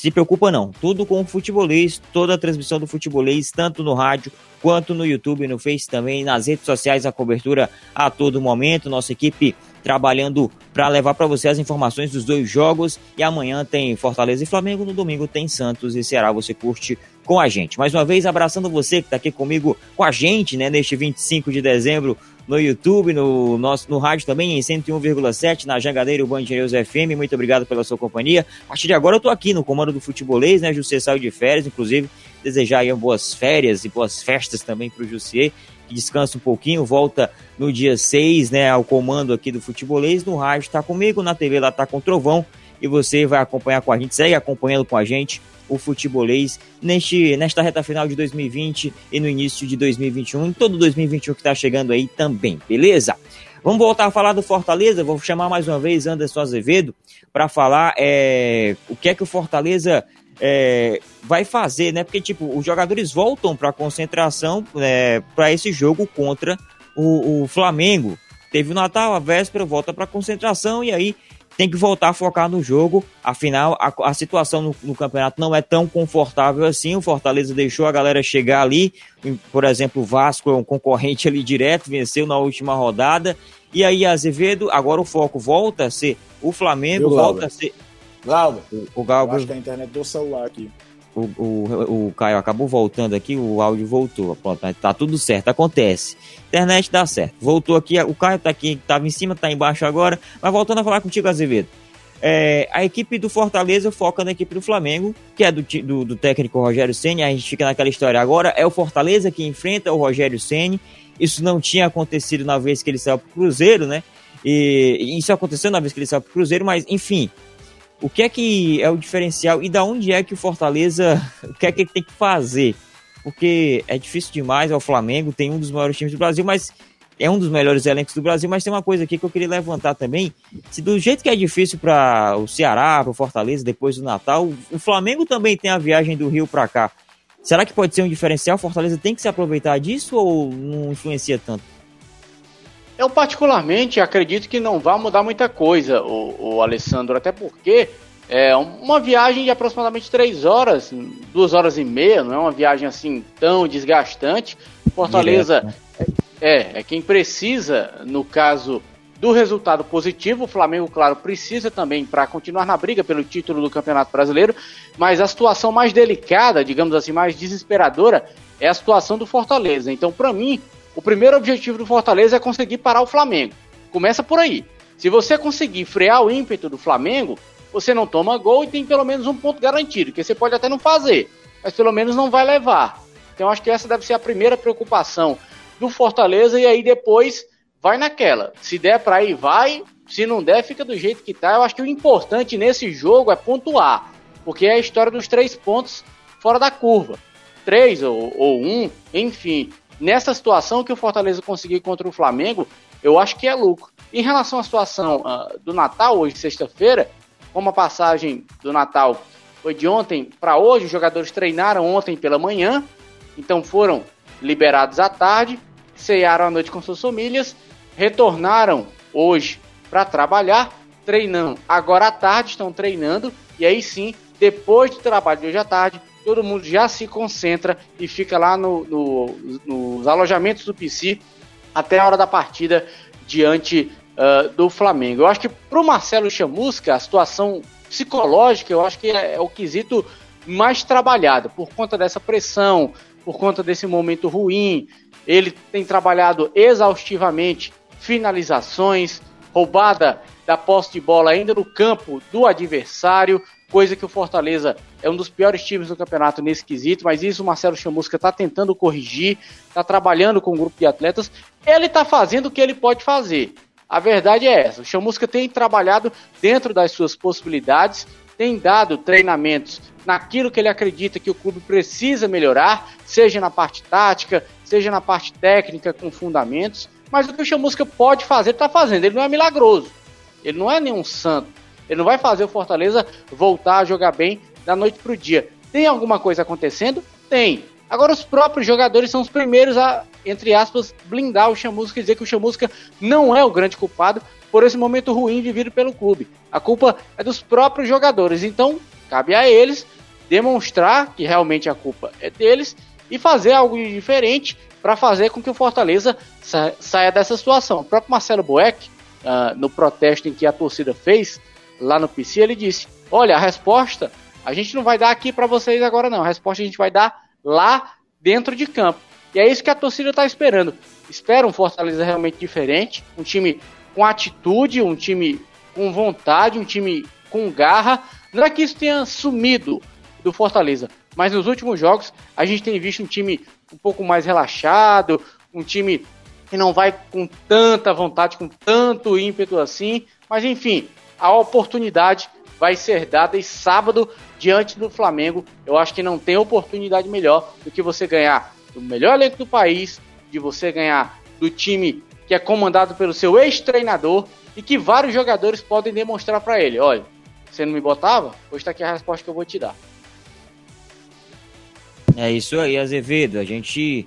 Se preocupa não, tudo com o futebolês, toda a transmissão do futebolês, tanto no rádio quanto no YouTube, no Face também, nas redes sociais, a cobertura a todo momento. Nossa equipe trabalhando para levar para você as informações dos dois jogos. E amanhã tem Fortaleza e Flamengo, no domingo tem Santos e Ceará. Você curte com a gente. Mais uma vez, abraçando você que está aqui comigo, com a gente, né, neste 25 de dezembro, no YouTube, no nosso no rádio também, em 101,7, na Jangadeiro Band News FM. Muito obrigado pela sua companhia. A partir de agora eu estou aqui no comando do futebolês, né? José saiu de férias, inclusive, desejar aí boas férias e boas festas também para o Jussier descansa um pouquinho, volta no dia 6, né, ao comando aqui do Futebolês, no rádio está comigo, na TV lá está com o Trovão, e você vai acompanhar com a gente, segue acompanhando com a gente o futebolês neste, nesta reta final de 2020 e no início de 2021, em todo 2021 que está chegando aí também, beleza? Vamos voltar a falar do Fortaleza, vou chamar mais uma vez Anderson Azevedo para falar é, o que é que o Fortaleza é, vai fazer, né? Porque, tipo, os jogadores voltam para concentração é, para esse jogo contra o, o, Flamengo. Teve o Natal, a véspera, volta para concentração e aí tem que voltar a focar no jogo. Afinal, a, a situação no, no, campeonato não é tão confortável assim. O Fortaleza deixou a galera chegar ali. Por exemplo, o Vasco é um concorrente ali direto, venceu na última rodada. E aí, Azevedo, agora o foco volta a ser o Flamengo, volta a ser Galber, o, o Galber... acho que a internet do celular aqui. O, o, o Caio acabou voltando aqui, o áudio voltou. Pronto, tá tudo certo, acontece. Internet dá certo. Voltou aqui, o Caio tá aqui, tava em cima, tá embaixo agora. Mas voltando a falar contigo, Azevedo. É, a equipe do Fortaleza foca na equipe do Flamengo, que é do, do, do técnico Rogério Ceni. A gente fica naquela história agora. É o Fortaleza que enfrenta o Rogério Ceni. Isso não tinha acontecido na vez que ele saiu pro Cruzeiro, né? E isso aconteceu na vez que ele saiu pro Cruzeiro, mas enfim, o que é que é o diferencial e da onde é que o Fortaleza, o que é que ele tem que fazer? Porque é difícil demais, é o Flamengo, tem um dos maiores times do Brasil, mas é um dos melhores elencos do Brasil, mas tem uma coisa aqui que eu queria levantar também. Se do jeito que é difícil para o Ceará, para o Fortaleza, depois do Natal, o Flamengo também tem a viagem do Rio para cá. Será que pode ser um diferencial? Fortaleza tem que se aproveitar disso ou não influencia tanto? Eu particularmente acredito que não vai mudar muita coisa, o, o Alessandro, até porque é uma viagem de aproximadamente três horas, duas horas e meia, não é uma viagem assim tão desgastante. Fortaleza Direto, né? é, é quem precisa, no caso do resultado positivo. O Flamengo, claro, precisa também para continuar na briga pelo título do Campeonato Brasileiro, mas a situação mais delicada, digamos assim, mais desesperadora, é a situação do Fortaleza. Então, para mim, o primeiro objetivo do Fortaleza é conseguir parar o Flamengo. Começa por aí. Se você conseguir frear o ímpeto do Flamengo, você não toma gol e tem pelo menos um ponto garantido, que você pode até não fazer, mas pelo menos não vai levar. Então acho que essa deve ser a primeira preocupação do Fortaleza e aí depois vai naquela. Se der para ir, vai. Se não der, fica do jeito que tá. Eu acho que o importante nesse jogo é pontuar, porque é a história dos três pontos fora da curva. Três ou, ou um, enfim nessa situação que o Fortaleza conseguiu contra o Flamengo, eu acho que é lucro. Em relação à situação uh, do Natal, hoje, sexta-feira, como a passagem do Natal foi de ontem para hoje, os jogadores treinaram ontem pela manhã, então foram liberados à tarde, cearam à noite com suas famílias, retornaram hoje para trabalhar, treinando agora à tarde, estão treinando, e aí sim, depois do trabalho de hoje à tarde, todo mundo já se concentra e fica lá no, no, nos alojamentos do PC até a hora da partida diante uh, do Flamengo. Eu acho que para o Marcelo Chamusca, a situação psicológica, eu acho que é, é o quesito mais trabalhado, por conta dessa pressão, por conta desse momento ruim. Ele tem trabalhado exaustivamente finalizações, roubada da posse de bola ainda no campo do adversário coisa que o Fortaleza é um dos piores times do campeonato nesse quesito, mas isso o Marcelo Chamusca está tentando corrigir, está trabalhando com um grupo de atletas, ele está fazendo o que ele pode fazer. A verdade é essa, o Chamusca tem trabalhado dentro das suas possibilidades, tem dado treinamentos naquilo que ele acredita que o clube precisa melhorar, seja na parte tática, seja na parte técnica com fundamentos, mas o que o Chamusca pode fazer, está fazendo, ele não é milagroso, ele não é nenhum santo, ele não vai fazer o Fortaleza voltar a jogar bem da noite para o dia. Tem alguma coisa acontecendo? Tem. Agora os próprios jogadores são os primeiros a, entre aspas, blindar o Chamusca e dizer que o Chamusca não é o grande culpado por esse momento ruim vivido pelo clube. A culpa é dos próprios jogadores. Então, cabe a eles demonstrar que realmente a culpa é deles e fazer algo diferente para fazer com que o Fortaleza sa saia dessa situação. O próprio Marcelo Boeck uh, no protesto em que a torcida fez lá no PC, ele disse: Olha, a resposta a gente não vai dar aqui para vocês agora, não. A resposta a gente vai dar lá dentro de campo. E é isso que a torcida está esperando. Espera um Fortaleza realmente diferente, um time com atitude, um time com vontade, um time com garra. Não é que isso tenha sumido do Fortaleza, mas nos últimos jogos a gente tem visto um time um pouco mais relaxado, um time que não vai com tanta vontade, com tanto ímpeto assim. Mas enfim, a oportunidade vai ser dada e sábado diante do Flamengo. Eu acho que não tem oportunidade melhor do que você ganhar do melhor elenco do país, de você ganhar do time que é comandado pelo seu ex-treinador e que vários jogadores podem demonstrar para ele: olha, você não me botava? Hoje está aqui a resposta que eu vou te dar. É isso aí, Azevedo. A gente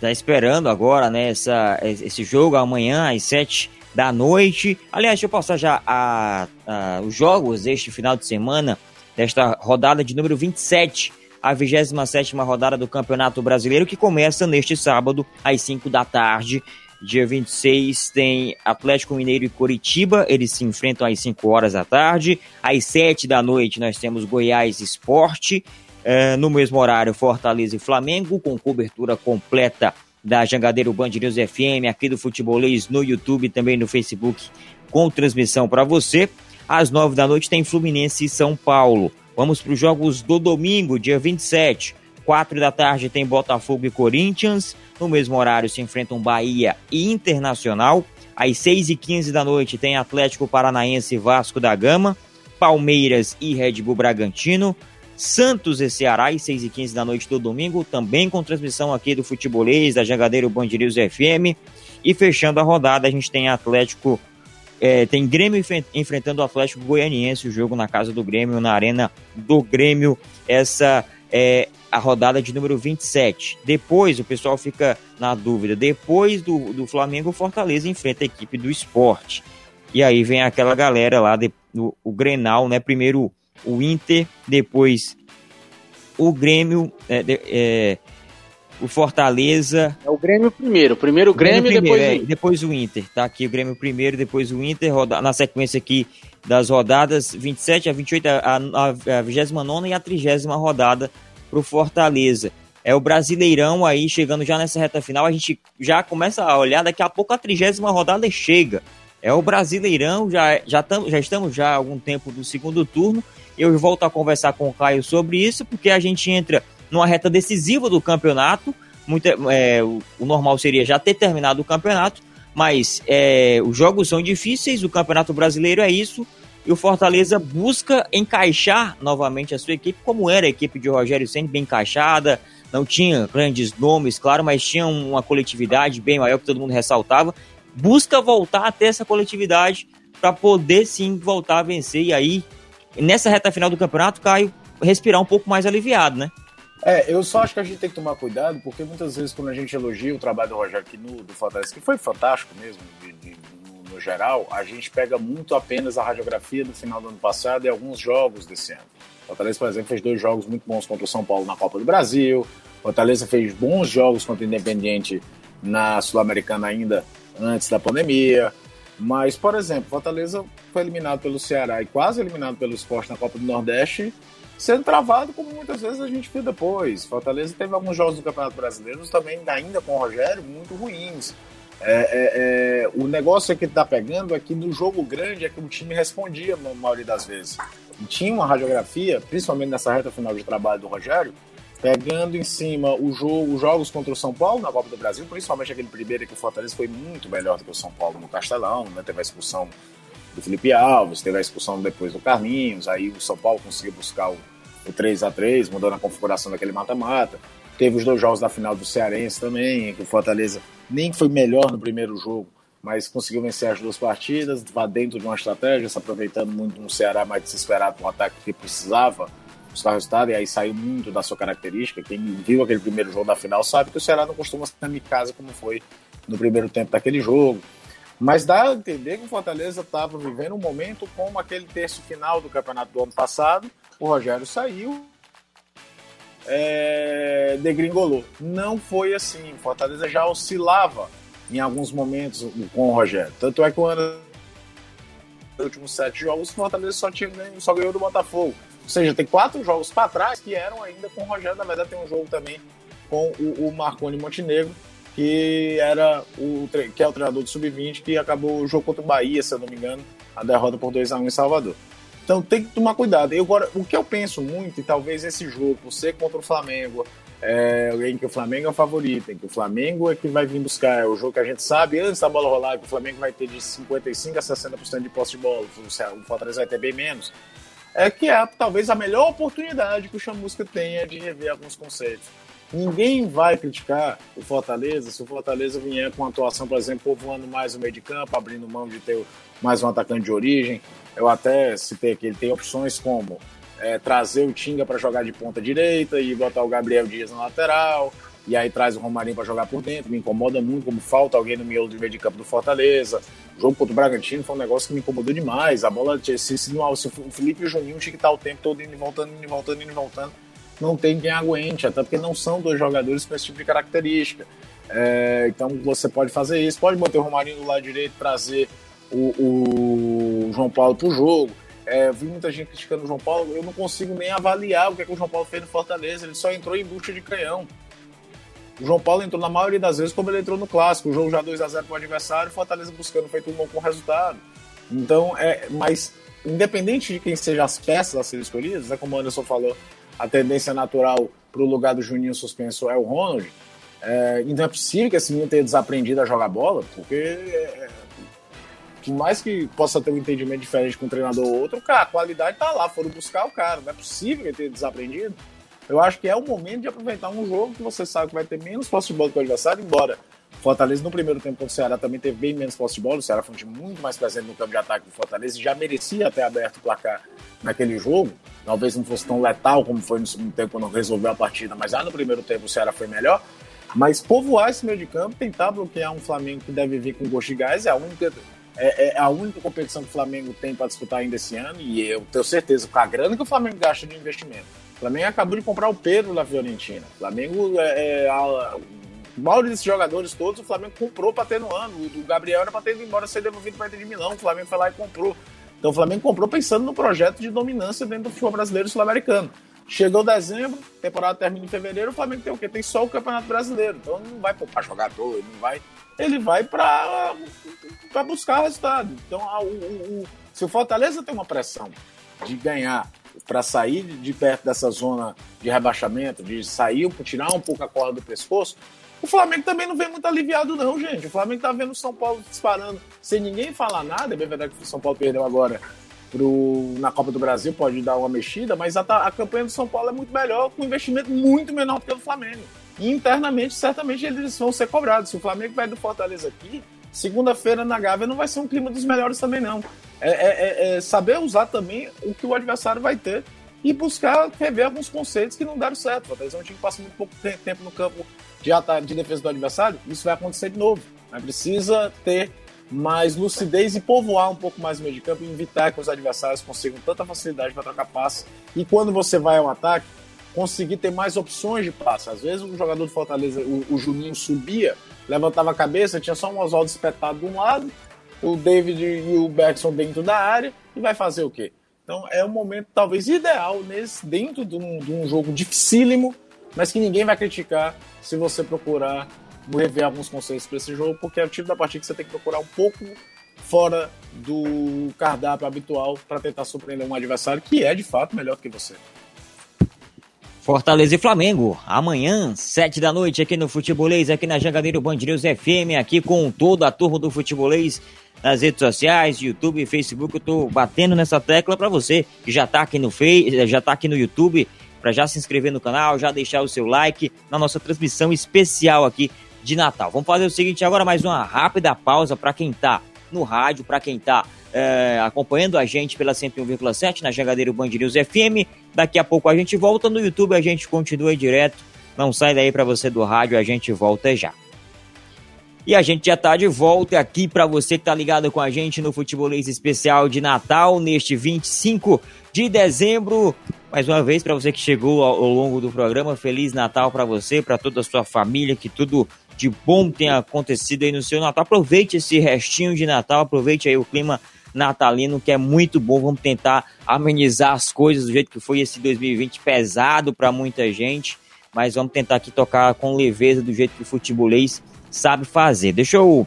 tá esperando agora, né, essa, esse jogo amanhã às 7 da noite. Aliás, deixa eu passar já a, a, os jogos deste final de semana, desta rodada de número 27, a 27 rodada do Campeonato Brasileiro, que começa neste sábado às 5 da tarde. Dia 26 tem Atlético Mineiro e Coritiba, eles se enfrentam às 5 horas da tarde. Às 7 da noite nós temos Goiás Esporte. É, no mesmo horário, Fortaleza e Flamengo, com cobertura completa da Jangadeiro Band News FM, aqui do Futebolês no YouTube também no Facebook, com transmissão para você. Às 9 da noite tem Fluminense e São Paulo. Vamos para os jogos do domingo, dia 27. 4 da tarde tem Botafogo e Corinthians. No mesmo horário se enfrentam Bahia e Internacional. Às 6 e 15 da noite tem Atlético Paranaense e Vasco da Gama. Palmeiras e Red Bull Bragantino. Santos e Ceará, às 6 e 15 da noite do domingo, também com transmissão aqui do Futebolês, da Jangadeiro Band News FM. E fechando a rodada, a gente tem Atlético, é, tem Grêmio enfrentando o Atlético Goianiense, o jogo na casa do Grêmio, na arena do Grêmio. Essa é a rodada de número 27. Depois, o pessoal fica na dúvida, depois do, do Flamengo, o Fortaleza enfrenta a equipe do esporte. E aí vem aquela galera lá, de, o, o Grenal, né? Primeiro o Inter, depois o Grêmio, é, é, o Fortaleza. É o Grêmio primeiro, primeiro o Grêmio, Grêmio primeiro, depois, é, o... depois o Inter. Tá aqui o Grêmio primeiro, depois o Inter, roda... na sequência aqui das rodadas 27 a 28, a, a, a 29 e a 30 rodada para o Fortaleza. É o Brasileirão aí chegando já nessa reta final. A gente já começa a olhar, daqui a pouco a 30 rodada chega. É o Brasileirão, já, já, tam, já estamos já há algum tempo do segundo turno eu volto a conversar com o Caio sobre isso, porque a gente entra numa reta decisiva do campeonato. Muito, é, o, o, normal seria já ter terminado o campeonato, mas é, os jogos são difíceis, o campeonato brasileiro é isso, e o Fortaleza busca encaixar novamente a sua equipe, como era a equipe de Rogério Senna, bem encaixada, não tinha grandes nomes, claro, mas tinha uma coletividade bem maior que todo mundo ressaltava. Busca voltar a ter essa coletividade para poder sim voltar a vencer e aí nessa reta final do campeonato, Caio respirar um pouco mais aliviado, né? É, eu só acho que a gente tem que tomar cuidado, porque muitas vezes quando a gente elogia o trabalho do Rogério aqui do Fortaleza, que foi fantástico mesmo, de, de, no, no, geral, a gente pega muito apenas a radiografia do final do ano passado e alguns jogos desse ano. Fortaleza, por exemplo, fez dois jogos muito bons contra o São Paulo na Copa do Brasil, Fortaleza fez bons jogos contra o Independiente na Sul-Americana ainda antes da pandemia. Mas, por exemplo, Fortaleza foi eliminado pelo Ceará e quase eliminado pelo Esporte na Copa do Nordeste, sendo travado como muitas vezes a gente viu depois. Fortaleza teve alguns jogos do Campeonato Brasileiro também, ainda com o Rogério, muito ruins. É, é, é, o negócio que está pegando é que no jogo grande é que o time respondia na maioria das vezes. E tinha uma radiografia, principalmente nessa reta final de trabalho do Rogério, pegando em cima o jogo, os jogos contra o São Paulo na Copa do Brasil, principalmente aquele primeiro que o Fortaleza foi muito melhor do que o São Paulo no Castelão, né? teve a expulsão do Felipe Alves, teve a expulsão depois do Carlinhos, aí o São Paulo conseguiu buscar o, o 3 a 3 mudando a configuração daquele mata-mata. Teve os dois jogos da final do Cearense também, que o Fortaleza nem foi melhor no primeiro jogo, mas conseguiu vencer as duas partidas, vá dentro de uma estratégia, se aproveitando muito um Ceará mais desesperado com um ataque que precisava buscar resultado, e aí saiu muito da sua característica. Quem viu aquele primeiro jogo da final sabe que o Ceará não costuma ser em casa como foi no primeiro tempo daquele jogo. Mas dá a entender que o Fortaleza estava vivendo um momento como aquele terço final do campeonato do ano passado. O Rogério saiu, é, degringolou. Não foi assim. O Fortaleza já oscilava em alguns momentos com o Rogério. Tanto é que o Anderson últimos sete jogos, o Fortaleza só, tinha, só ganhou do Botafogo. Ou seja, tem quatro jogos para trás que eram ainda com o Rogério. Na verdade, tem um jogo também com o, o Marconi Montenegro, que era o que é o treinador do Sub-20, que acabou o jogo contra o Bahia, se eu não me engano, a derrota por 2 a 1 em Salvador. Então tem que tomar cuidado. Eu, agora, o que eu penso muito, e talvez esse jogo, ser contra o Flamengo, é, em que o Flamengo é o favorito, em que o Flamengo é que vai vir buscar. É o jogo que a gente sabe antes da bola rolar, que o Flamengo vai ter de 55% a 60% de posse de bola, o Fortaleza vai ter bem menos. É que é talvez a melhor oportunidade que o Chamusca tenha de rever alguns conceitos. Ninguém vai criticar o Fortaleza se o Fortaleza vier com uma atuação, por exemplo, povoando mais o meio de campo, abrindo mão de ter mais um atacante de origem. Eu até citei que ele tem opções como é, trazer o Tinga para jogar de ponta direita e botar o Gabriel Dias na lateral, e aí traz o Romarinho para jogar por dentro. Me incomoda muito como falta alguém no miolo de meio de campo do Fortaleza. O jogo contra o Bragantino foi um negócio que me incomodou demais. A bola, se, se, se o Felipe e o Juninho tinha que estar o tempo todo indo e voltando, indo e voltando, indo e voltando. Não tem quem aguente, até porque não são dois jogadores com esse tipo de característica. É, então você pode fazer isso, pode manter o Romarinho do lado direito, trazer o, o João Paulo para o jogo. É, vi muita gente criticando o João Paulo, eu não consigo nem avaliar o que, é que o João Paulo fez no Fortaleza, ele só entrou em bucha de canhão. O João Paulo entrou na maioria das vezes como ele entrou no clássico, o jogo já 2 a 0 para o adversário, Fortaleza buscando feito um bom resultado. Então, é, mas independente de quem sejam as peças a serem escolhidas, é como o Anderson falou, a tendência natural para o lugar do Juninho suspenso é o Ronald. É, então é possível que esse menino tenha desaprendido a jogar bola, porque é, por mais que possa ter um entendimento diferente com um treinador ou outro, cara, a qualidade tá lá, foram buscar o cara, não é possível ele ter desaprendido. Eu acho que é o momento de aproveitar um jogo que você sabe que vai ter menos posse de bola que o adversário, embora Fortaleza no primeiro tempo contra o Ceará também teve bem menos posse de bola, o Ceará foi um time muito mais presente no campo de ataque do Fortaleza e já merecia ter aberto o placar naquele jogo, talvez não fosse tão letal como foi no segundo tempo quando resolveu a partida, mas já no primeiro tempo o Ceará foi melhor, mas povoar esse meio de campo, tentar bloquear um Flamengo que deve vir com gosto de gás, é a única é, é, a única competição que o Flamengo tem para disputar ainda esse ano, e eu tenho certeza com a grana que o Flamengo gasta de investimento. O Flamengo acabou de comprar o Pedro da Fiorentina. O Flamengo, é, é a, desses jogadores todos, o Flamengo comprou para ter no ano. O, Gabriel era para ter ido embora ser devolvido para Inter de Milão. O Flamengo foi lá e comprou. Então o Flamengo comprou pensando no projeto de dominância dentro do futebol brasileiro e sul-americano. Chegou dezembro, temporada termina em fevereiro, o Flamengo tem o quê? Tem só o Campeonato Brasileiro. Então não vai poupar jogador, ele não vai. Ele vai para buscar resultado. Então, a, o, o, se o Fortaleza tem uma pressão de ganhar para sair de perto dessa zona de rebaixamento, de sair, tirar um pouco a corda do pescoço, o Flamengo também não vem muito aliviado, não, gente. O Flamengo tá vendo o São Paulo disparando sem ninguém falar nada. É bem verdade que o São Paulo perdeu agora pro, na Copa do Brasil pode dar uma mexida, mas a, a campanha do São Paulo é muito melhor, com um investimento muito menor que o Flamengo. E internamente, certamente, eles vão ser cobrados. Se o Flamengo vai do Fortaleza aqui, segunda-feira na Gávea não vai ser um clima dos melhores também, não. É, é, é, é saber usar também o que o adversário vai ter e buscar rever alguns conceitos que não deram certo. Fortaleza é um time que passa muito pouco tempo no campo de, ataque, de defesa do adversário, isso vai acontecer de novo. Mas precisa ter mais lucidez e povoar um pouco mais o meio de campo e evitar que os adversários consigam tanta facilidade para trocar passe. E quando você vai ao ataque, conseguir ter mais opções de passe. Às vezes o jogador do Fortaleza, o, o Juninho subia, levantava a cabeça, tinha só um Oswaldo espetado de um lado, o David e o Bergson dentro da área, e vai fazer o quê? Então é um momento talvez ideal nesse, dentro de um, de um jogo dificílimo, mas que ninguém vai criticar se você procurar rever alguns conceitos para esse jogo, porque é o tipo da partida que você tem que procurar um pouco fora do cardápio habitual para tentar surpreender um adversário que é de fato melhor que você. Fortaleza e Flamengo, amanhã, sete da noite, aqui no Futebolês, aqui na Jangadeiro Band News FM, aqui com toda a turma do Futebolês, nas redes sociais, YouTube, Facebook, eu tô batendo nessa tecla para você que já tá aqui no Face, já tá aqui no YouTube, para já se inscrever no canal, já deixar o seu like na nossa transmissão especial aqui de Natal. Vamos fazer o seguinte agora, mais uma rápida pausa para quem tá no rádio, para quem tá é, acompanhando a gente pela 101,7 na Jangadeiro Band News FM. Daqui a pouco a gente volta no YouTube, a gente continua direto. Não sai daí para você do rádio, a gente volta já. E a gente já tá de volta aqui para você que tá ligado com a gente no Futebolês Especial de Natal, neste 25 de dezembro. Mais uma vez, para você que chegou ao, ao longo do programa, Feliz Natal para você, para toda a sua família, que tudo de bom tenha acontecido aí no seu Natal. Aproveite esse restinho de Natal, aproveite aí o clima natalino que é muito bom. Vamos tentar amenizar as coisas do jeito que foi esse 2020 pesado para muita gente, mas vamos tentar aqui tocar com leveza do jeito que o futebolês sabe fazer. Deixa eu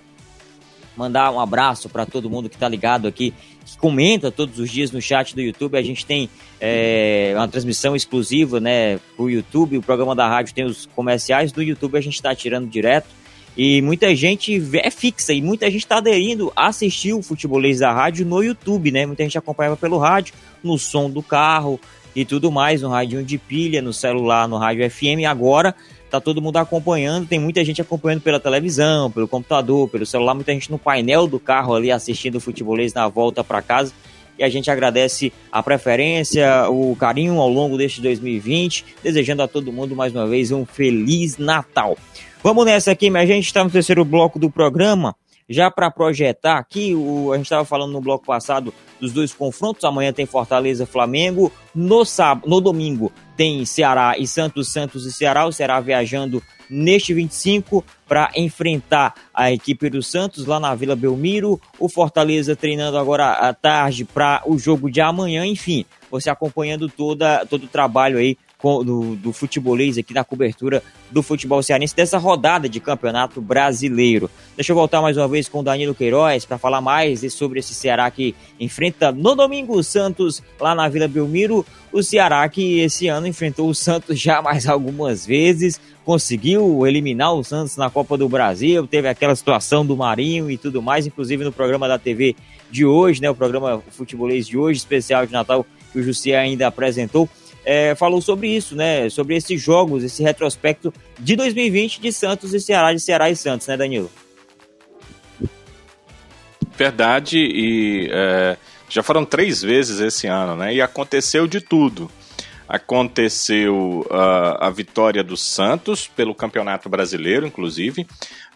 mandar um abraço para todo mundo que está ligado aqui, que comenta todos os dias no chat do YouTube. A gente tem é, uma transmissão exclusiva né, para o YouTube. O programa da rádio tem os comerciais do YouTube, a gente está tirando direto. E muita gente é fixa e muita gente está aderindo a assistir o futebolês da rádio no YouTube, né? Muita gente acompanhava pelo rádio, no som do carro e tudo mais, no rádio de pilha, no celular, no rádio FM. Agora tá todo mundo acompanhando, tem muita gente acompanhando pela televisão, pelo computador, pelo celular, muita gente no painel do carro ali assistindo o futebolês na volta para casa. E a gente agradece a preferência, o carinho ao longo deste 2020, desejando a todo mundo mais uma vez um feliz Natal. Vamos nessa aqui, minha gente, está no terceiro bloco do programa já para projetar aqui, o, a gente estava falando no bloco passado dos dois confrontos. Amanhã tem Fortaleza Flamengo. No sábado, no domingo tem Ceará e Santos, Santos e Ceará. O Ceará viajando neste 25 para enfrentar a equipe do Santos lá na Vila Belmiro. O Fortaleza treinando agora à tarde para o jogo de amanhã. Enfim, você acompanhando toda, todo o trabalho aí do, do futebolês aqui na cobertura do futebol cearense dessa rodada de campeonato brasileiro. Deixa eu voltar mais uma vez com o Danilo Queiroz para falar mais sobre esse Ceará que enfrenta no domingo o Santos lá na Vila Belmiro. O Ceará que esse ano enfrentou o Santos já mais algumas vezes, conseguiu eliminar o Santos na Copa do Brasil, teve aquela situação do Marinho e tudo mais, inclusive no programa da TV de hoje, né, o programa Futebolês de hoje, especial de Natal, que o Jussi ainda apresentou é, falou sobre isso, né? Sobre esses jogos, esse retrospecto de 2020 de Santos e Ceará, de Ceará e Santos, né, Danilo? Verdade, e é, já foram três vezes esse ano, né? E aconteceu de tudo. Aconteceu uh, a vitória do Santos pelo Campeonato Brasileiro, inclusive.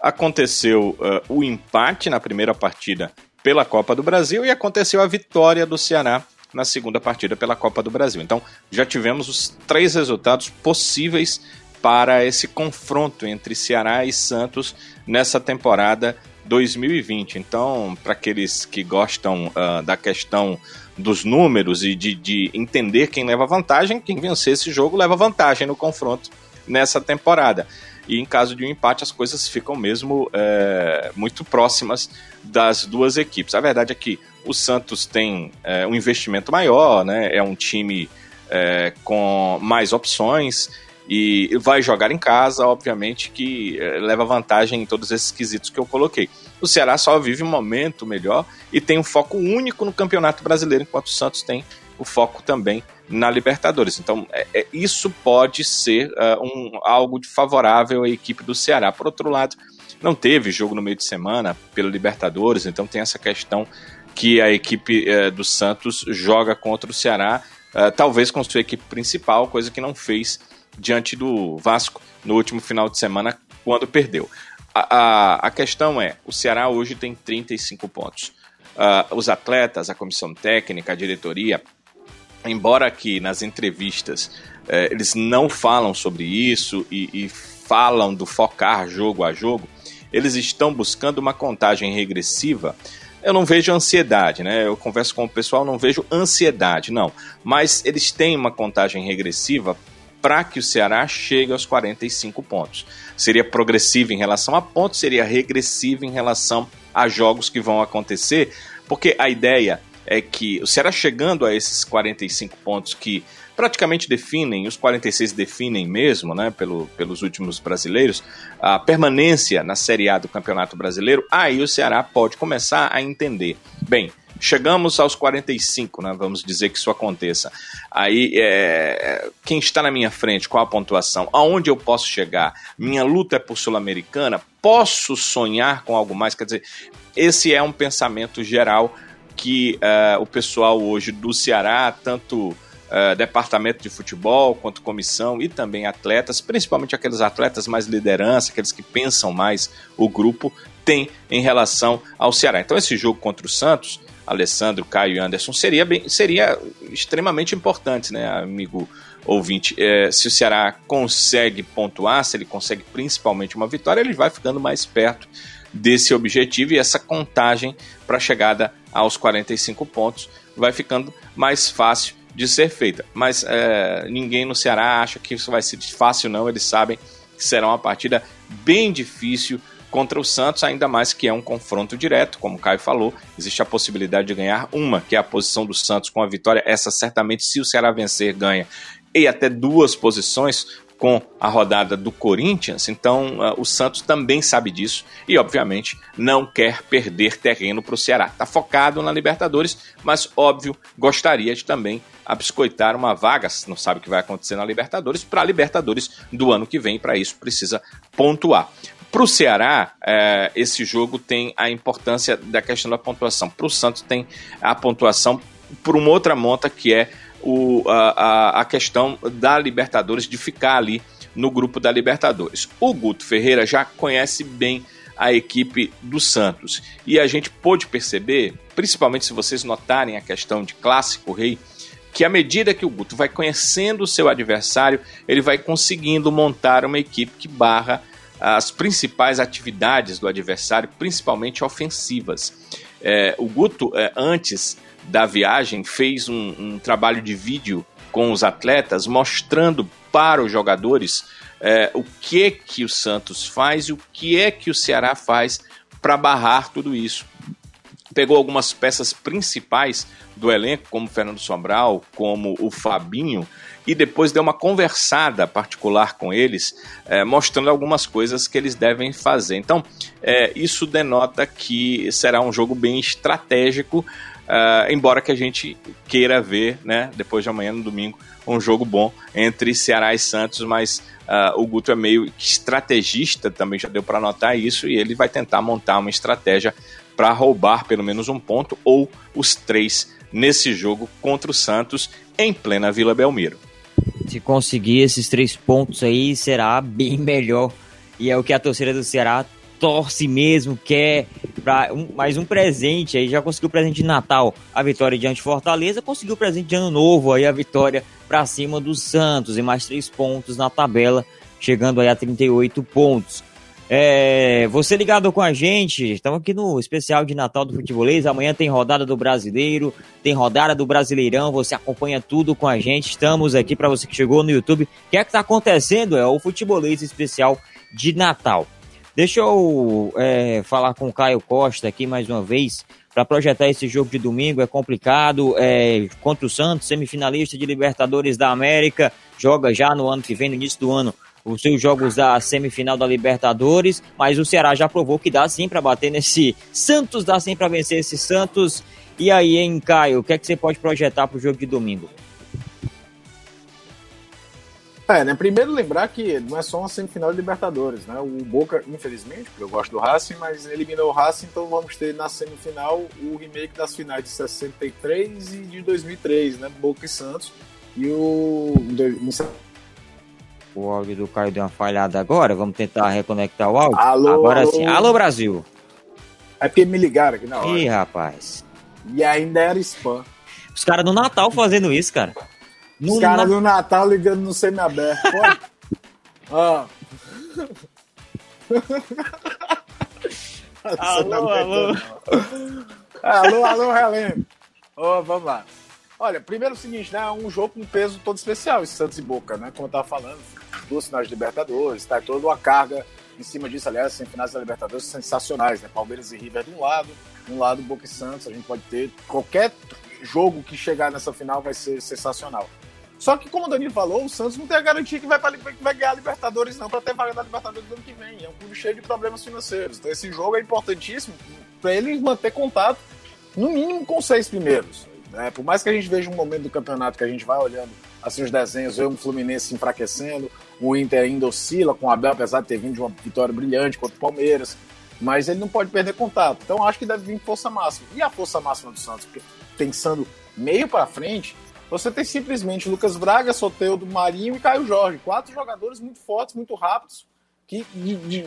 Aconteceu uh, o empate na primeira partida pela Copa do Brasil e aconteceu a vitória do Ceará na segunda partida pela Copa do Brasil. Então, já tivemos os três resultados possíveis para esse confronto entre Ceará e Santos nessa temporada 2020. Então, para aqueles que gostam uh, da questão dos números e de, de entender quem leva vantagem, quem vencer esse jogo leva vantagem no confronto nessa temporada. E em caso de um empate, as coisas ficam mesmo é, muito próximas das duas equipes. A verdade é que o Santos tem é, um investimento maior, né? é um time é, com mais opções e vai jogar em casa, obviamente que é, leva vantagem em todos esses quesitos que eu coloquei. O Ceará só vive um momento melhor e tem um foco único no Campeonato Brasileiro, enquanto o Santos tem o foco também na Libertadores. Então, é, é, isso pode ser uh, um, algo favorável à equipe do Ceará. Por outro lado, não teve jogo no meio de semana pela Libertadores, então tem essa questão que a equipe uh, do Santos joga contra o Ceará, uh, talvez com sua equipe principal, coisa que não fez diante do Vasco no último final de semana, quando perdeu. A, a, a questão é: o Ceará hoje tem 35 pontos. Uh, os atletas, a comissão técnica, a diretoria embora aqui nas entrevistas é, eles não falam sobre isso e, e falam do focar jogo a jogo, eles estão buscando uma contagem regressiva eu não vejo ansiedade, né? Eu converso com o pessoal, não vejo ansiedade, não. Mas eles têm uma contagem regressiva para que o Ceará chegue aos 45 pontos. Seria progressivo em relação a pontos, seria regressivo em relação a jogos que vão acontecer, porque a ideia é que o Ceará chegando a esses 45 pontos que praticamente definem, os 46 definem mesmo, né, pelo, pelos últimos brasileiros, a permanência na Série A do Campeonato Brasileiro, aí o Ceará pode começar a entender. Bem, chegamos aos 45, né, vamos dizer que isso aconteça. Aí, é, quem está na minha frente, qual a pontuação? Aonde eu posso chegar? Minha luta é por Sul-Americana? Posso sonhar com algo mais? Quer dizer, esse é um pensamento geral que uh, o pessoal hoje do Ceará, tanto uh, departamento de futebol quanto comissão e também atletas, principalmente aqueles atletas mais liderança, aqueles que pensam mais o grupo, tem em relação ao Ceará. Então esse jogo contra o Santos, Alessandro, Caio e Anderson, seria, bem, seria extremamente importante, né, amigo ouvinte? É, se o Ceará consegue pontuar, se ele consegue principalmente uma vitória, ele vai ficando mais perto desse objetivo e essa contagem para a chegada aos 45 pontos vai ficando mais fácil de ser feita. Mas é, ninguém no Ceará acha que isso vai ser fácil, não. Eles sabem que será uma partida bem difícil contra o Santos, ainda mais que é um confronto direto, como o Caio falou, existe a possibilidade de ganhar uma, que é a posição do Santos com a vitória, essa certamente se o Ceará vencer ganha, e até duas posições com a rodada do Corinthians, então uh, o Santos também sabe disso e, obviamente, não quer perder terreno para o Ceará. Está focado na Libertadores, mas, óbvio, gostaria de também abiscoitar uma vaga, não sabe o que vai acontecer na Libertadores, para a Libertadores do ano que vem, para isso precisa pontuar. Para o Ceará, é, esse jogo tem a importância da questão da pontuação. Para o Santos, tem a pontuação por uma outra monta que é o, a, a questão da Libertadores, de ficar ali no grupo da Libertadores. O Guto Ferreira já conhece bem a equipe do Santos e a gente pôde perceber, principalmente se vocês notarem a questão de clássico rei, que à medida que o Guto vai conhecendo o seu adversário, ele vai conseguindo montar uma equipe que barra as principais atividades do adversário, principalmente ofensivas. É, o Guto, é, antes da viagem, fez um, um, trabalho de vídeo com os atletas, mostrando para os jogadores é, o que que o Santos faz e o que é que o Ceará faz para barrar tudo isso. Pegou algumas peças principais do elenco, como Fernando Sobral, como o Fabinho, e depois deu uma conversada particular com eles, é, mostrando algumas coisas que eles devem fazer. Então, é, isso denota que será um jogo bem estratégico, é, embora que a gente queira ver, né, depois de amanhã, no domingo, um jogo bom entre Ceará e Santos, mas uh, o Guto é meio estrategista, também já deu para notar isso, e ele vai tentar montar uma estratégia para roubar pelo menos um ponto ou os três nesse jogo contra o Santos em plena Vila Belmiro. Se conseguir esses três pontos aí, será bem melhor. E é o que a torcida do Ceará torce mesmo, quer para um, mais um presente aí. Já conseguiu o presente de Natal, a vitória diante de Fortaleza, conseguiu o presente de Ano Novo aí, a vitória para cima do Santos e mais três pontos na tabela, chegando aí a 38 pontos. É, você ligado com a gente, estamos aqui no especial de Natal do Futebolês. Amanhã tem rodada do Brasileiro, tem rodada do Brasileirão. Você acompanha tudo com a gente. Estamos aqui para você que chegou no YouTube. O que é que está acontecendo? É o Futebolês especial de Natal. Deixa eu é, falar com o Caio Costa aqui mais uma vez. Para projetar esse jogo de domingo é complicado. É, contra o Santos, semifinalista de Libertadores da América, joga já no ano que vem, no início do ano os seus jogos da semifinal da Libertadores, mas o Ceará já provou que dá sim para bater nesse Santos, dá sim para vencer esse Santos. E aí, hein, Caio, o que é que você pode projetar para o jogo de domingo? É, né? Primeiro lembrar que não é só uma semifinal de Libertadores, né? O Boca, infelizmente, porque eu gosto do Racing, mas eliminou o Racing, então vamos ter na semifinal o remake das finais de 63 e de 2003, né? Boca e Santos. E o o áudio do Caio deu uma falhada agora. Vamos tentar reconectar o áudio. Alô, agora alô. sim. Alô, Brasil. É porque me ligaram aqui na hora. Ih, rapaz. E ainda era spam. Os caras no Natal fazendo isso, cara. No Os caras na- do Natal ligando no semi-aberto. Ó. Alô, alô. não. alô, alô, Helene. Ô, vamos lá. Olha, primeiro é o seguinte, né? É um jogo com peso todo especial, esse Santos e Boca, né? Como eu tava falando, duas finais de Libertadores, tá toda uma carga em cima disso, aliás, semifinais da Libertadores sensacionais, né? Palmeiras e River de um lado, de um lado Boca e Santos, a gente pode ter qualquer jogo que chegar nessa final vai ser sensacional. Só que, como o Danilo falou, o Santos não tem a garantia que vai, pra, que vai ganhar a Libertadores, não, para ter vaga da Libertadores do ano que vem. É um clube cheio de problemas financeiros. Então, esse jogo é importantíssimo para ele manter contato, no mínimo, com os seis primeiros. Né? Por mais que a gente veja um momento do campeonato que a gente vai olhando assim os desenhos, vê um Fluminense se enfraquecendo, o Inter ainda oscila com o Abel, apesar de ter vindo de uma vitória brilhante contra o Palmeiras. Mas ele não pode perder contato. Então, acho que deve vir força máxima. E a força máxima do Santos? Porque, pensando meio para frente, você tem simplesmente Lucas Braga, Soteudo, Marinho e Caio Jorge. Quatro jogadores muito fortes, muito rápidos, que de- de-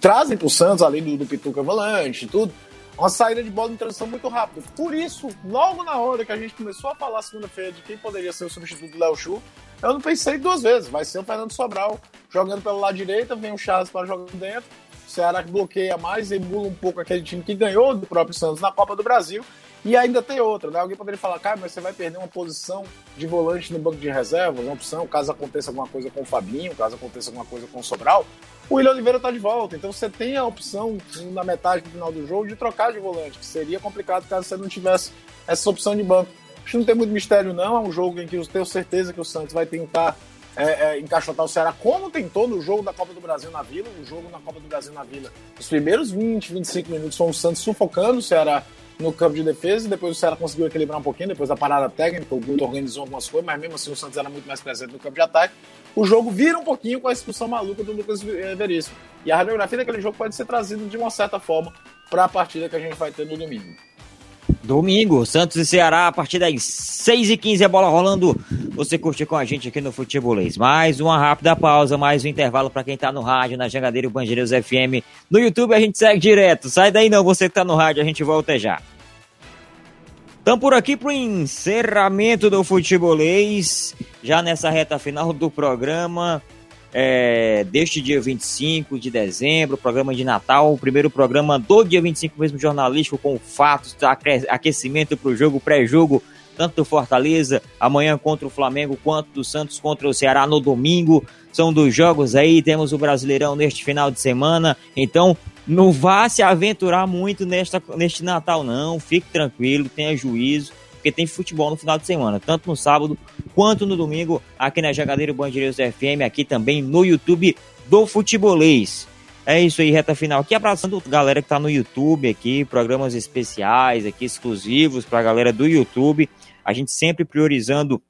trazem para o Santos, além do, do Pituca Volante e tudo, uma saída de bola em transição muito rápida. Por isso, logo na hora que a gente começou a falar segunda-feira de quem poderia ser o substituto do Léo Chu, eu não pensei duas vezes. Vai ser o Fernando Sobral jogando pelo lado direito, vem o Charles para jogar dentro. Ceará bloqueia mais, emula um pouco aquele time que ganhou do próprio Santos na Copa do Brasil. E ainda tem outra, né? Alguém poderia falar, cara, mas você vai perder uma posição de volante no banco de reservas, uma opção, caso aconteça alguma coisa com o Fabinho, caso aconteça alguma coisa com o Sobral. O William Oliveira tá de volta, então você tem a opção na metade do final do jogo de trocar de volante, que seria complicado caso você não tivesse essa opção de banco. Acho que não tem muito mistério, não. É um jogo em que eu tenho certeza que o Santos vai tentar é, é, encaixotar o Ceará, como tentou no jogo da Copa do Brasil na Vila. O jogo na Copa do Brasil na Vila, os primeiros 20, 25 minutos são o Santos sufocando o Ceará no campo de defesa, depois o Ceará conseguiu equilibrar um pouquinho, depois da parada técnica, o Guto organizou algumas coisas, mas mesmo assim o Santos era muito mais presente no campo de ataque. O jogo vira um pouquinho com a expulsão maluca do Lucas Veríssimo. E a radiografia daquele jogo pode ser trazida de uma certa forma para a partida que a gente vai ter no domingo. Domingo, Santos e Ceará, a partir das 6h15, a bola rolando. Você curte com a gente aqui no Futebolês. Mais uma rápida pausa, mais um intervalo para quem tá no rádio, na Jangadeiro Bandeiros FM. No YouTube a gente segue direto. Sai daí não, você que tá no rádio, a gente volta já. Estamos por aqui para o encerramento do Futebolês, já nessa reta final do programa é, deste dia 25 de dezembro, programa de Natal, o primeiro programa do dia 25 mesmo jornalístico, com fatos, aquecimento para o jogo, pré-jogo, tanto do Fortaleza, amanhã contra o Flamengo, quanto do Santos contra o Ceará no domingo. São dos jogos aí, temos o Brasileirão neste final de semana, então não vá se aventurar muito nesta, neste Natal, não. Fique tranquilo, tenha juízo porque tem futebol no final de semana, tanto no sábado quanto no domingo, aqui na Jagadeiro Bandeiros FM, aqui também no YouTube do Futebolês. É isso aí, reta final aqui, abraçando a galera que tá no YouTube aqui, programas especiais aqui, exclusivos pra galera do YouTube, a gente sempre priorizando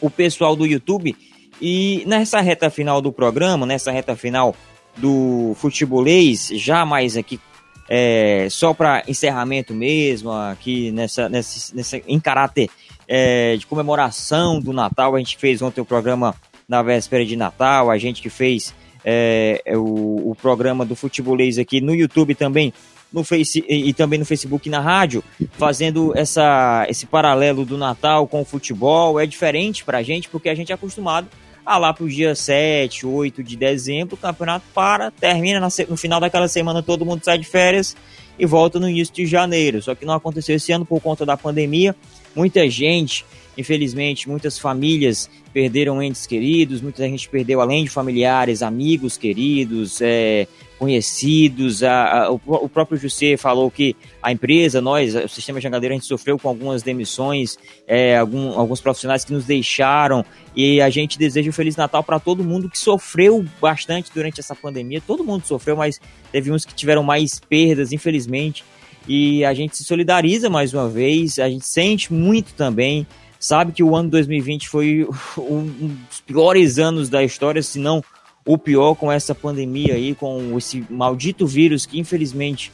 o pessoal do YouTube, e nessa reta final do programa, nessa reta final do futebolês, já mais aqui é, só para encerramento mesmo, aqui nessa, nessa, nessa em caráter é, de comemoração do Natal. A gente fez ontem o programa na véspera de Natal, a gente que fez é, é o, o, programa do Futebolês aqui no YouTube também, no Face e também no Facebook e na rádio, fazendo essa, esse paralelo do Natal com o futebol. É diferente para a gente, porque a gente é acostumado ah, lá pro dia 7, 8 de dezembro, o campeonato para, termina no final daquela semana, todo mundo sai de férias e volta no início de janeiro. Só que não aconteceu esse ano por conta da pandemia. Muita gente, infelizmente, muitas famílias perderam entes queridos, muita gente perdeu, além de familiares, amigos queridos, é, conhecidos. A, a, o, o, próprio José falou que a empresa, nós, o sistema jangadeiro, a gente sofreu com algumas demissões, é, algum, alguns profissionais que nos deixaram e a gente deseja um Feliz Natal para todo mundo que sofreu bastante durante essa pandemia. Todo mundo sofreu, mas teve uns que tiveram mais perdas, infelizmente. E a gente se solidariza mais uma vez, a gente sente muito também. Sabe que o ano 2020 foi um dos piores anos da história, se não o pior com essa pandemia aí, com esse maldito vírus que infelizmente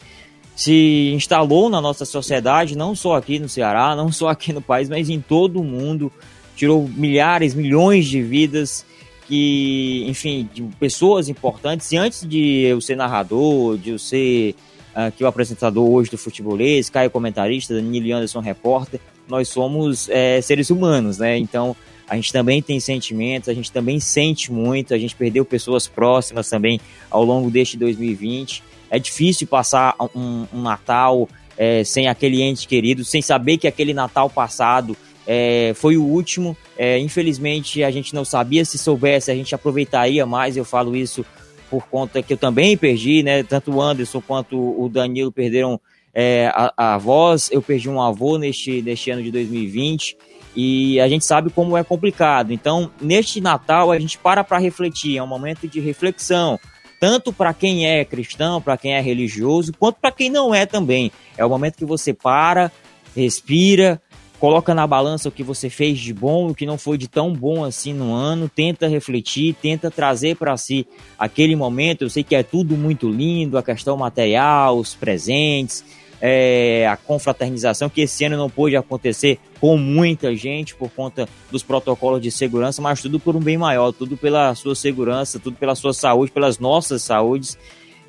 se instalou na nossa sociedade, não só aqui no Ceará, não só aqui no país, mas em todo o mundo, tirou milhares, milhões de vidas que, enfim, de pessoas importantes. E antes de eu ser narrador, de eu ser aqui o apresentador hoje do futebolês, Caio comentarista, Danilo Anderson repórter, nós somos é, seres humanos, né? Então a gente também tem sentimentos, a gente também sente muito, a gente perdeu pessoas próximas também ao longo deste 2020. É difícil passar um, um Natal é, sem aquele ente querido, sem saber que aquele Natal passado é, foi o último. É, infelizmente, a gente não sabia se soubesse, a gente aproveitaria mais. Eu falo isso por conta que eu também perdi, né? Tanto o Anderson quanto o Danilo perderam é, a, a voz. Eu perdi um avô neste, neste ano de 2020 e a gente sabe como é complicado. Então, neste Natal, a gente para para refletir, é um momento de reflexão, tanto para quem é cristão, para quem é religioso, quanto para quem não é também. É o momento que você para, respira, coloca na balança o que você fez de bom, o que não foi de tão bom assim no ano, tenta refletir, tenta trazer para si aquele momento. Eu sei que é tudo muito lindo, a questão material, os presentes, é, a confraternização, que esse ano não pôde acontecer com muita gente por conta dos protocolos de segurança, mas tudo por um bem maior, tudo pela sua segurança, tudo pela sua saúde, pelas nossas saúdes,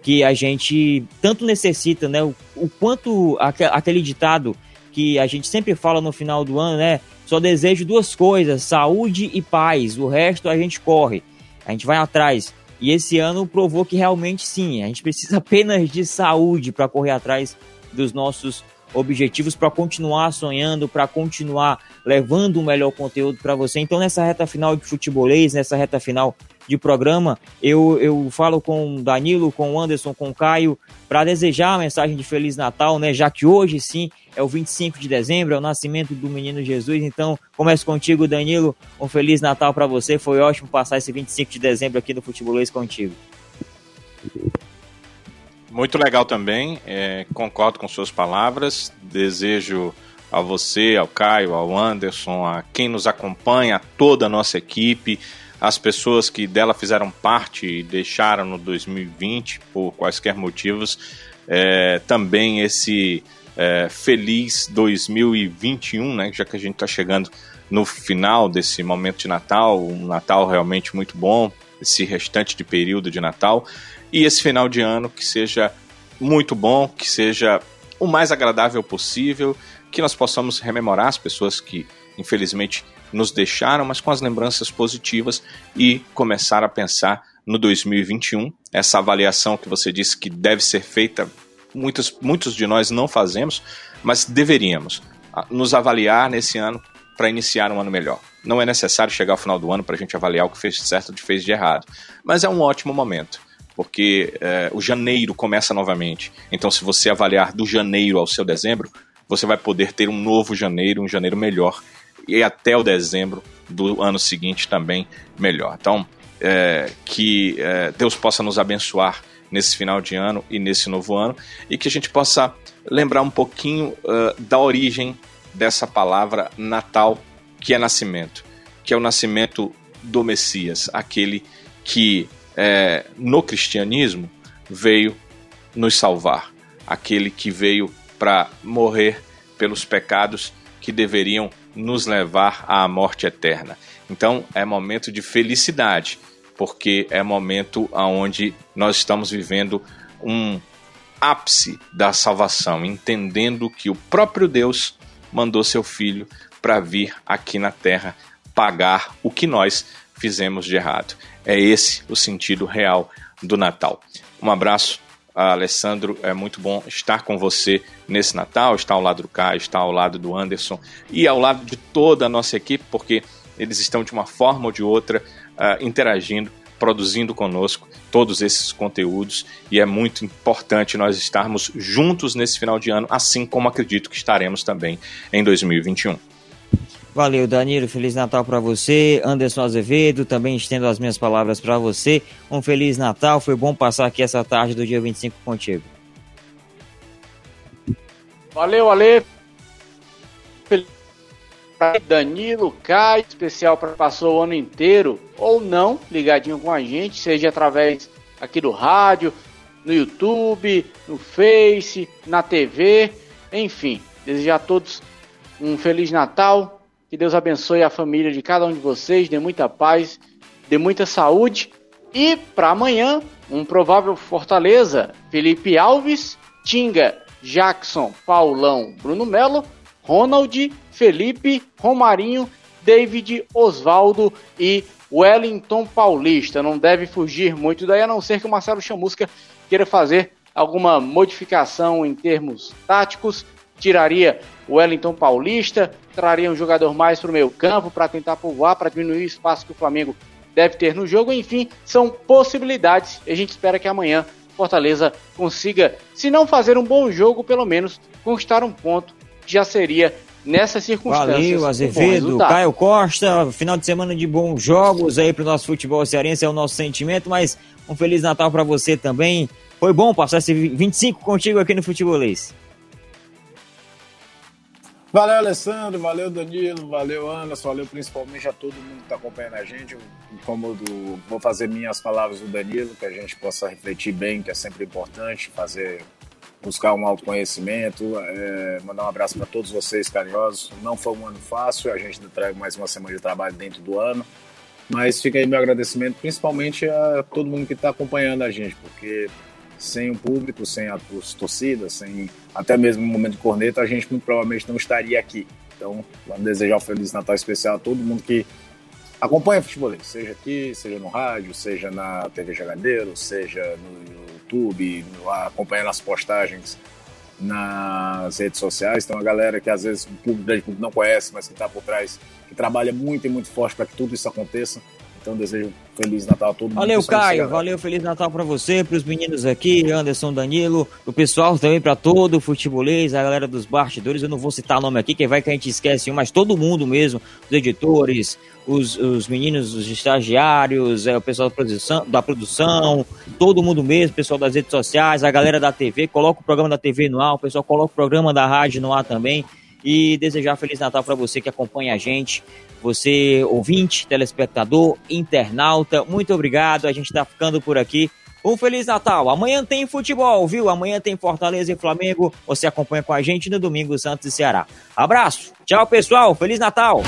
que a gente tanto necessita, né? O, o quanto aquele ditado que a gente sempre fala no final do ano, né? Só desejo duas coisas: saúde e paz. O resto a gente corre, a gente vai atrás. E esse ano provou que realmente sim, a gente precisa apenas de saúde para correr atrás dos nossos objetivos, para continuar sonhando, para continuar levando o melhor conteúdo para você. Então, nessa reta final de futebolês, nessa reta final de programa, eu, eu falo com o Danilo, com o Anderson, com o Caio, para desejar a mensagem de Feliz Natal, né? Já que hoje sim é o 25 de dezembro, é o nascimento do menino Jesus. Então, começo contigo, Danilo. Um Feliz Natal para você. Foi ótimo passar esse 25 de dezembro aqui no Futebolês contigo. Muito legal também, é, concordo com suas palavras. Desejo a você, ao Caio, ao Anderson, a quem nos acompanha, a toda a nossa equipe, as pessoas que dela fizeram parte e deixaram no 2020 por quaisquer motivos, é, também esse é, feliz 2021, né? Já que a gente está chegando no final desse momento de Natal, um Natal realmente muito bom, esse restante de período de Natal e esse final de ano que seja muito bom, que seja o mais agradável possível, que nós possamos rememorar as pessoas que infelizmente nos deixaram, mas com as lembranças positivas e começar a pensar no 2021. Essa avaliação que você disse que deve ser feita, muitos, muitos de nós não fazemos, mas deveríamos ah, nos avaliar nesse ano para iniciar um ano melhor. Não é necessário chegar ao final do ano para a gente avaliar o que fez certo e o que fez de errado, mas é um ótimo momento porque é, o janeiro começa novamente. Então, se você avaliar do janeiro ao seu dezembro, você vai poder ter um novo janeiro, um janeiro melhor e até o dezembro do ano seguinte também melhor. Então, é, que é, Deus possa nos abençoar nesse final de ano e nesse novo ano e que a gente possa lembrar um pouquinho uh, da origem dessa palavra Natal, que é nascimento, que é o nascimento do Messias, aquele que é, no cristianismo veio nos salvar, aquele que veio para morrer pelos pecados que deveriam nos levar à morte eterna. Então é momento de felicidade, porque é momento onde nós estamos vivendo um ápice da salvação, entendendo que o próprio Deus mandou seu filho para vir aqui na terra pagar o que nós fizemos de errado. É esse o sentido real do Natal. Um abraço Alessandro, é muito bom estar com você nesse Natal, estar ao lado do Caio, estar ao lado do Anderson e ao lado de toda a nossa equipe, porque eles estão de uma forma ou de outra uh, interagindo, produzindo conosco todos esses conteúdos e é muito importante nós estarmos juntos nesse final de ano, assim como acredito que estaremos também em 2021. Valeu, Danilo. Feliz Natal para você. Anderson Azevedo, também estendo as minhas palavras para você. Um Feliz Natal. Foi bom passar aqui essa tarde do dia 25 contigo. Valeu, Ale. Danilo, Caio, especial para passou o ano inteiro ou não, ligadinho com a gente, seja através aqui do rádio, no YouTube, no Face, na TV, enfim. Desejar a todos um Feliz Natal, que Deus abençoe a família de cada um de vocês, dê muita paz, dê muita saúde. E para amanhã, um provável Fortaleza: Felipe Alves, Tinga, Jackson, Paulão, Bruno Melo, Ronald, Felipe, Romarinho, David, Osvaldo e Wellington Paulista. Não deve fugir muito daí, a não ser que o Marcelo Chamusca queira fazer alguma modificação em termos táticos tiraria Wellington Paulista, traria um jogador mais para o meio campo para tentar povoar, para diminuir o espaço que o Flamengo deve ter no jogo. Enfim, são possibilidades e a gente espera que amanhã Fortaleza consiga, se não fazer um bom jogo, pelo menos conquistar um ponto, que já seria nessas circunstâncias. Valeu, Azevedo, Caio Costa, final de semana de bons jogos aí para o nosso futebol cearense, é o nosso sentimento, mas um Feliz Natal para você também. Foi bom passar esse 25 contigo aqui no Futebolês. Valeu, Alessandro, valeu, Danilo, valeu, Anderson, valeu principalmente a todo mundo que está acompanhando a gente. Como do, vou fazer minhas palavras do Danilo, que a gente possa refletir bem, que é sempre importante, fazer buscar um autoconhecimento, é, mandar um abraço para todos vocês carinhosos. Não foi um ano fácil, a gente traz mais uma semana de trabalho dentro do ano, mas fica aí meu agradecimento principalmente a todo mundo que está acompanhando a gente, porque sem o público, sem a torcida, sem até mesmo o momento de corneta, a gente muito provavelmente não estaria aqui. Então, vamos desejar um Feliz Natal especial a todo mundo que acompanha futebolês, seja aqui, seja no rádio, seja na TV Jagadeiro, seja no YouTube, acompanhando as postagens nas redes sociais. Então, a galera que às vezes o público não conhece, mas que está por trás, que trabalha muito e muito forte para que tudo isso aconteça. Então desejo Feliz Natal a todo mundo. Valeu, Caio. Valeu, Feliz Natal para você, para os meninos aqui, Anderson, Danilo, o pessoal também, para todo o futebolês, a galera dos bastidores. Eu não vou citar nome aqui, que vai que a gente esquece um, mas todo mundo mesmo, os editores, os, os meninos, os estagiários, é, o pessoal da produção, da produção, todo mundo mesmo, o pessoal das redes sociais, a galera da TV. Coloca o programa da TV no ar, o pessoal coloca o programa da rádio no ar também e desejar Feliz Natal para você que acompanha a gente, você ouvinte, telespectador, internauta. Muito obrigado, a gente está ficando por aqui. Um Feliz Natal. Amanhã tem futebol, viu? Amanhã tem Fortaleza e Flamengo. Você acompanha com a gente no domingo Santos e Ceará. Abraço. Tchau, pessoal. Feliz Natal.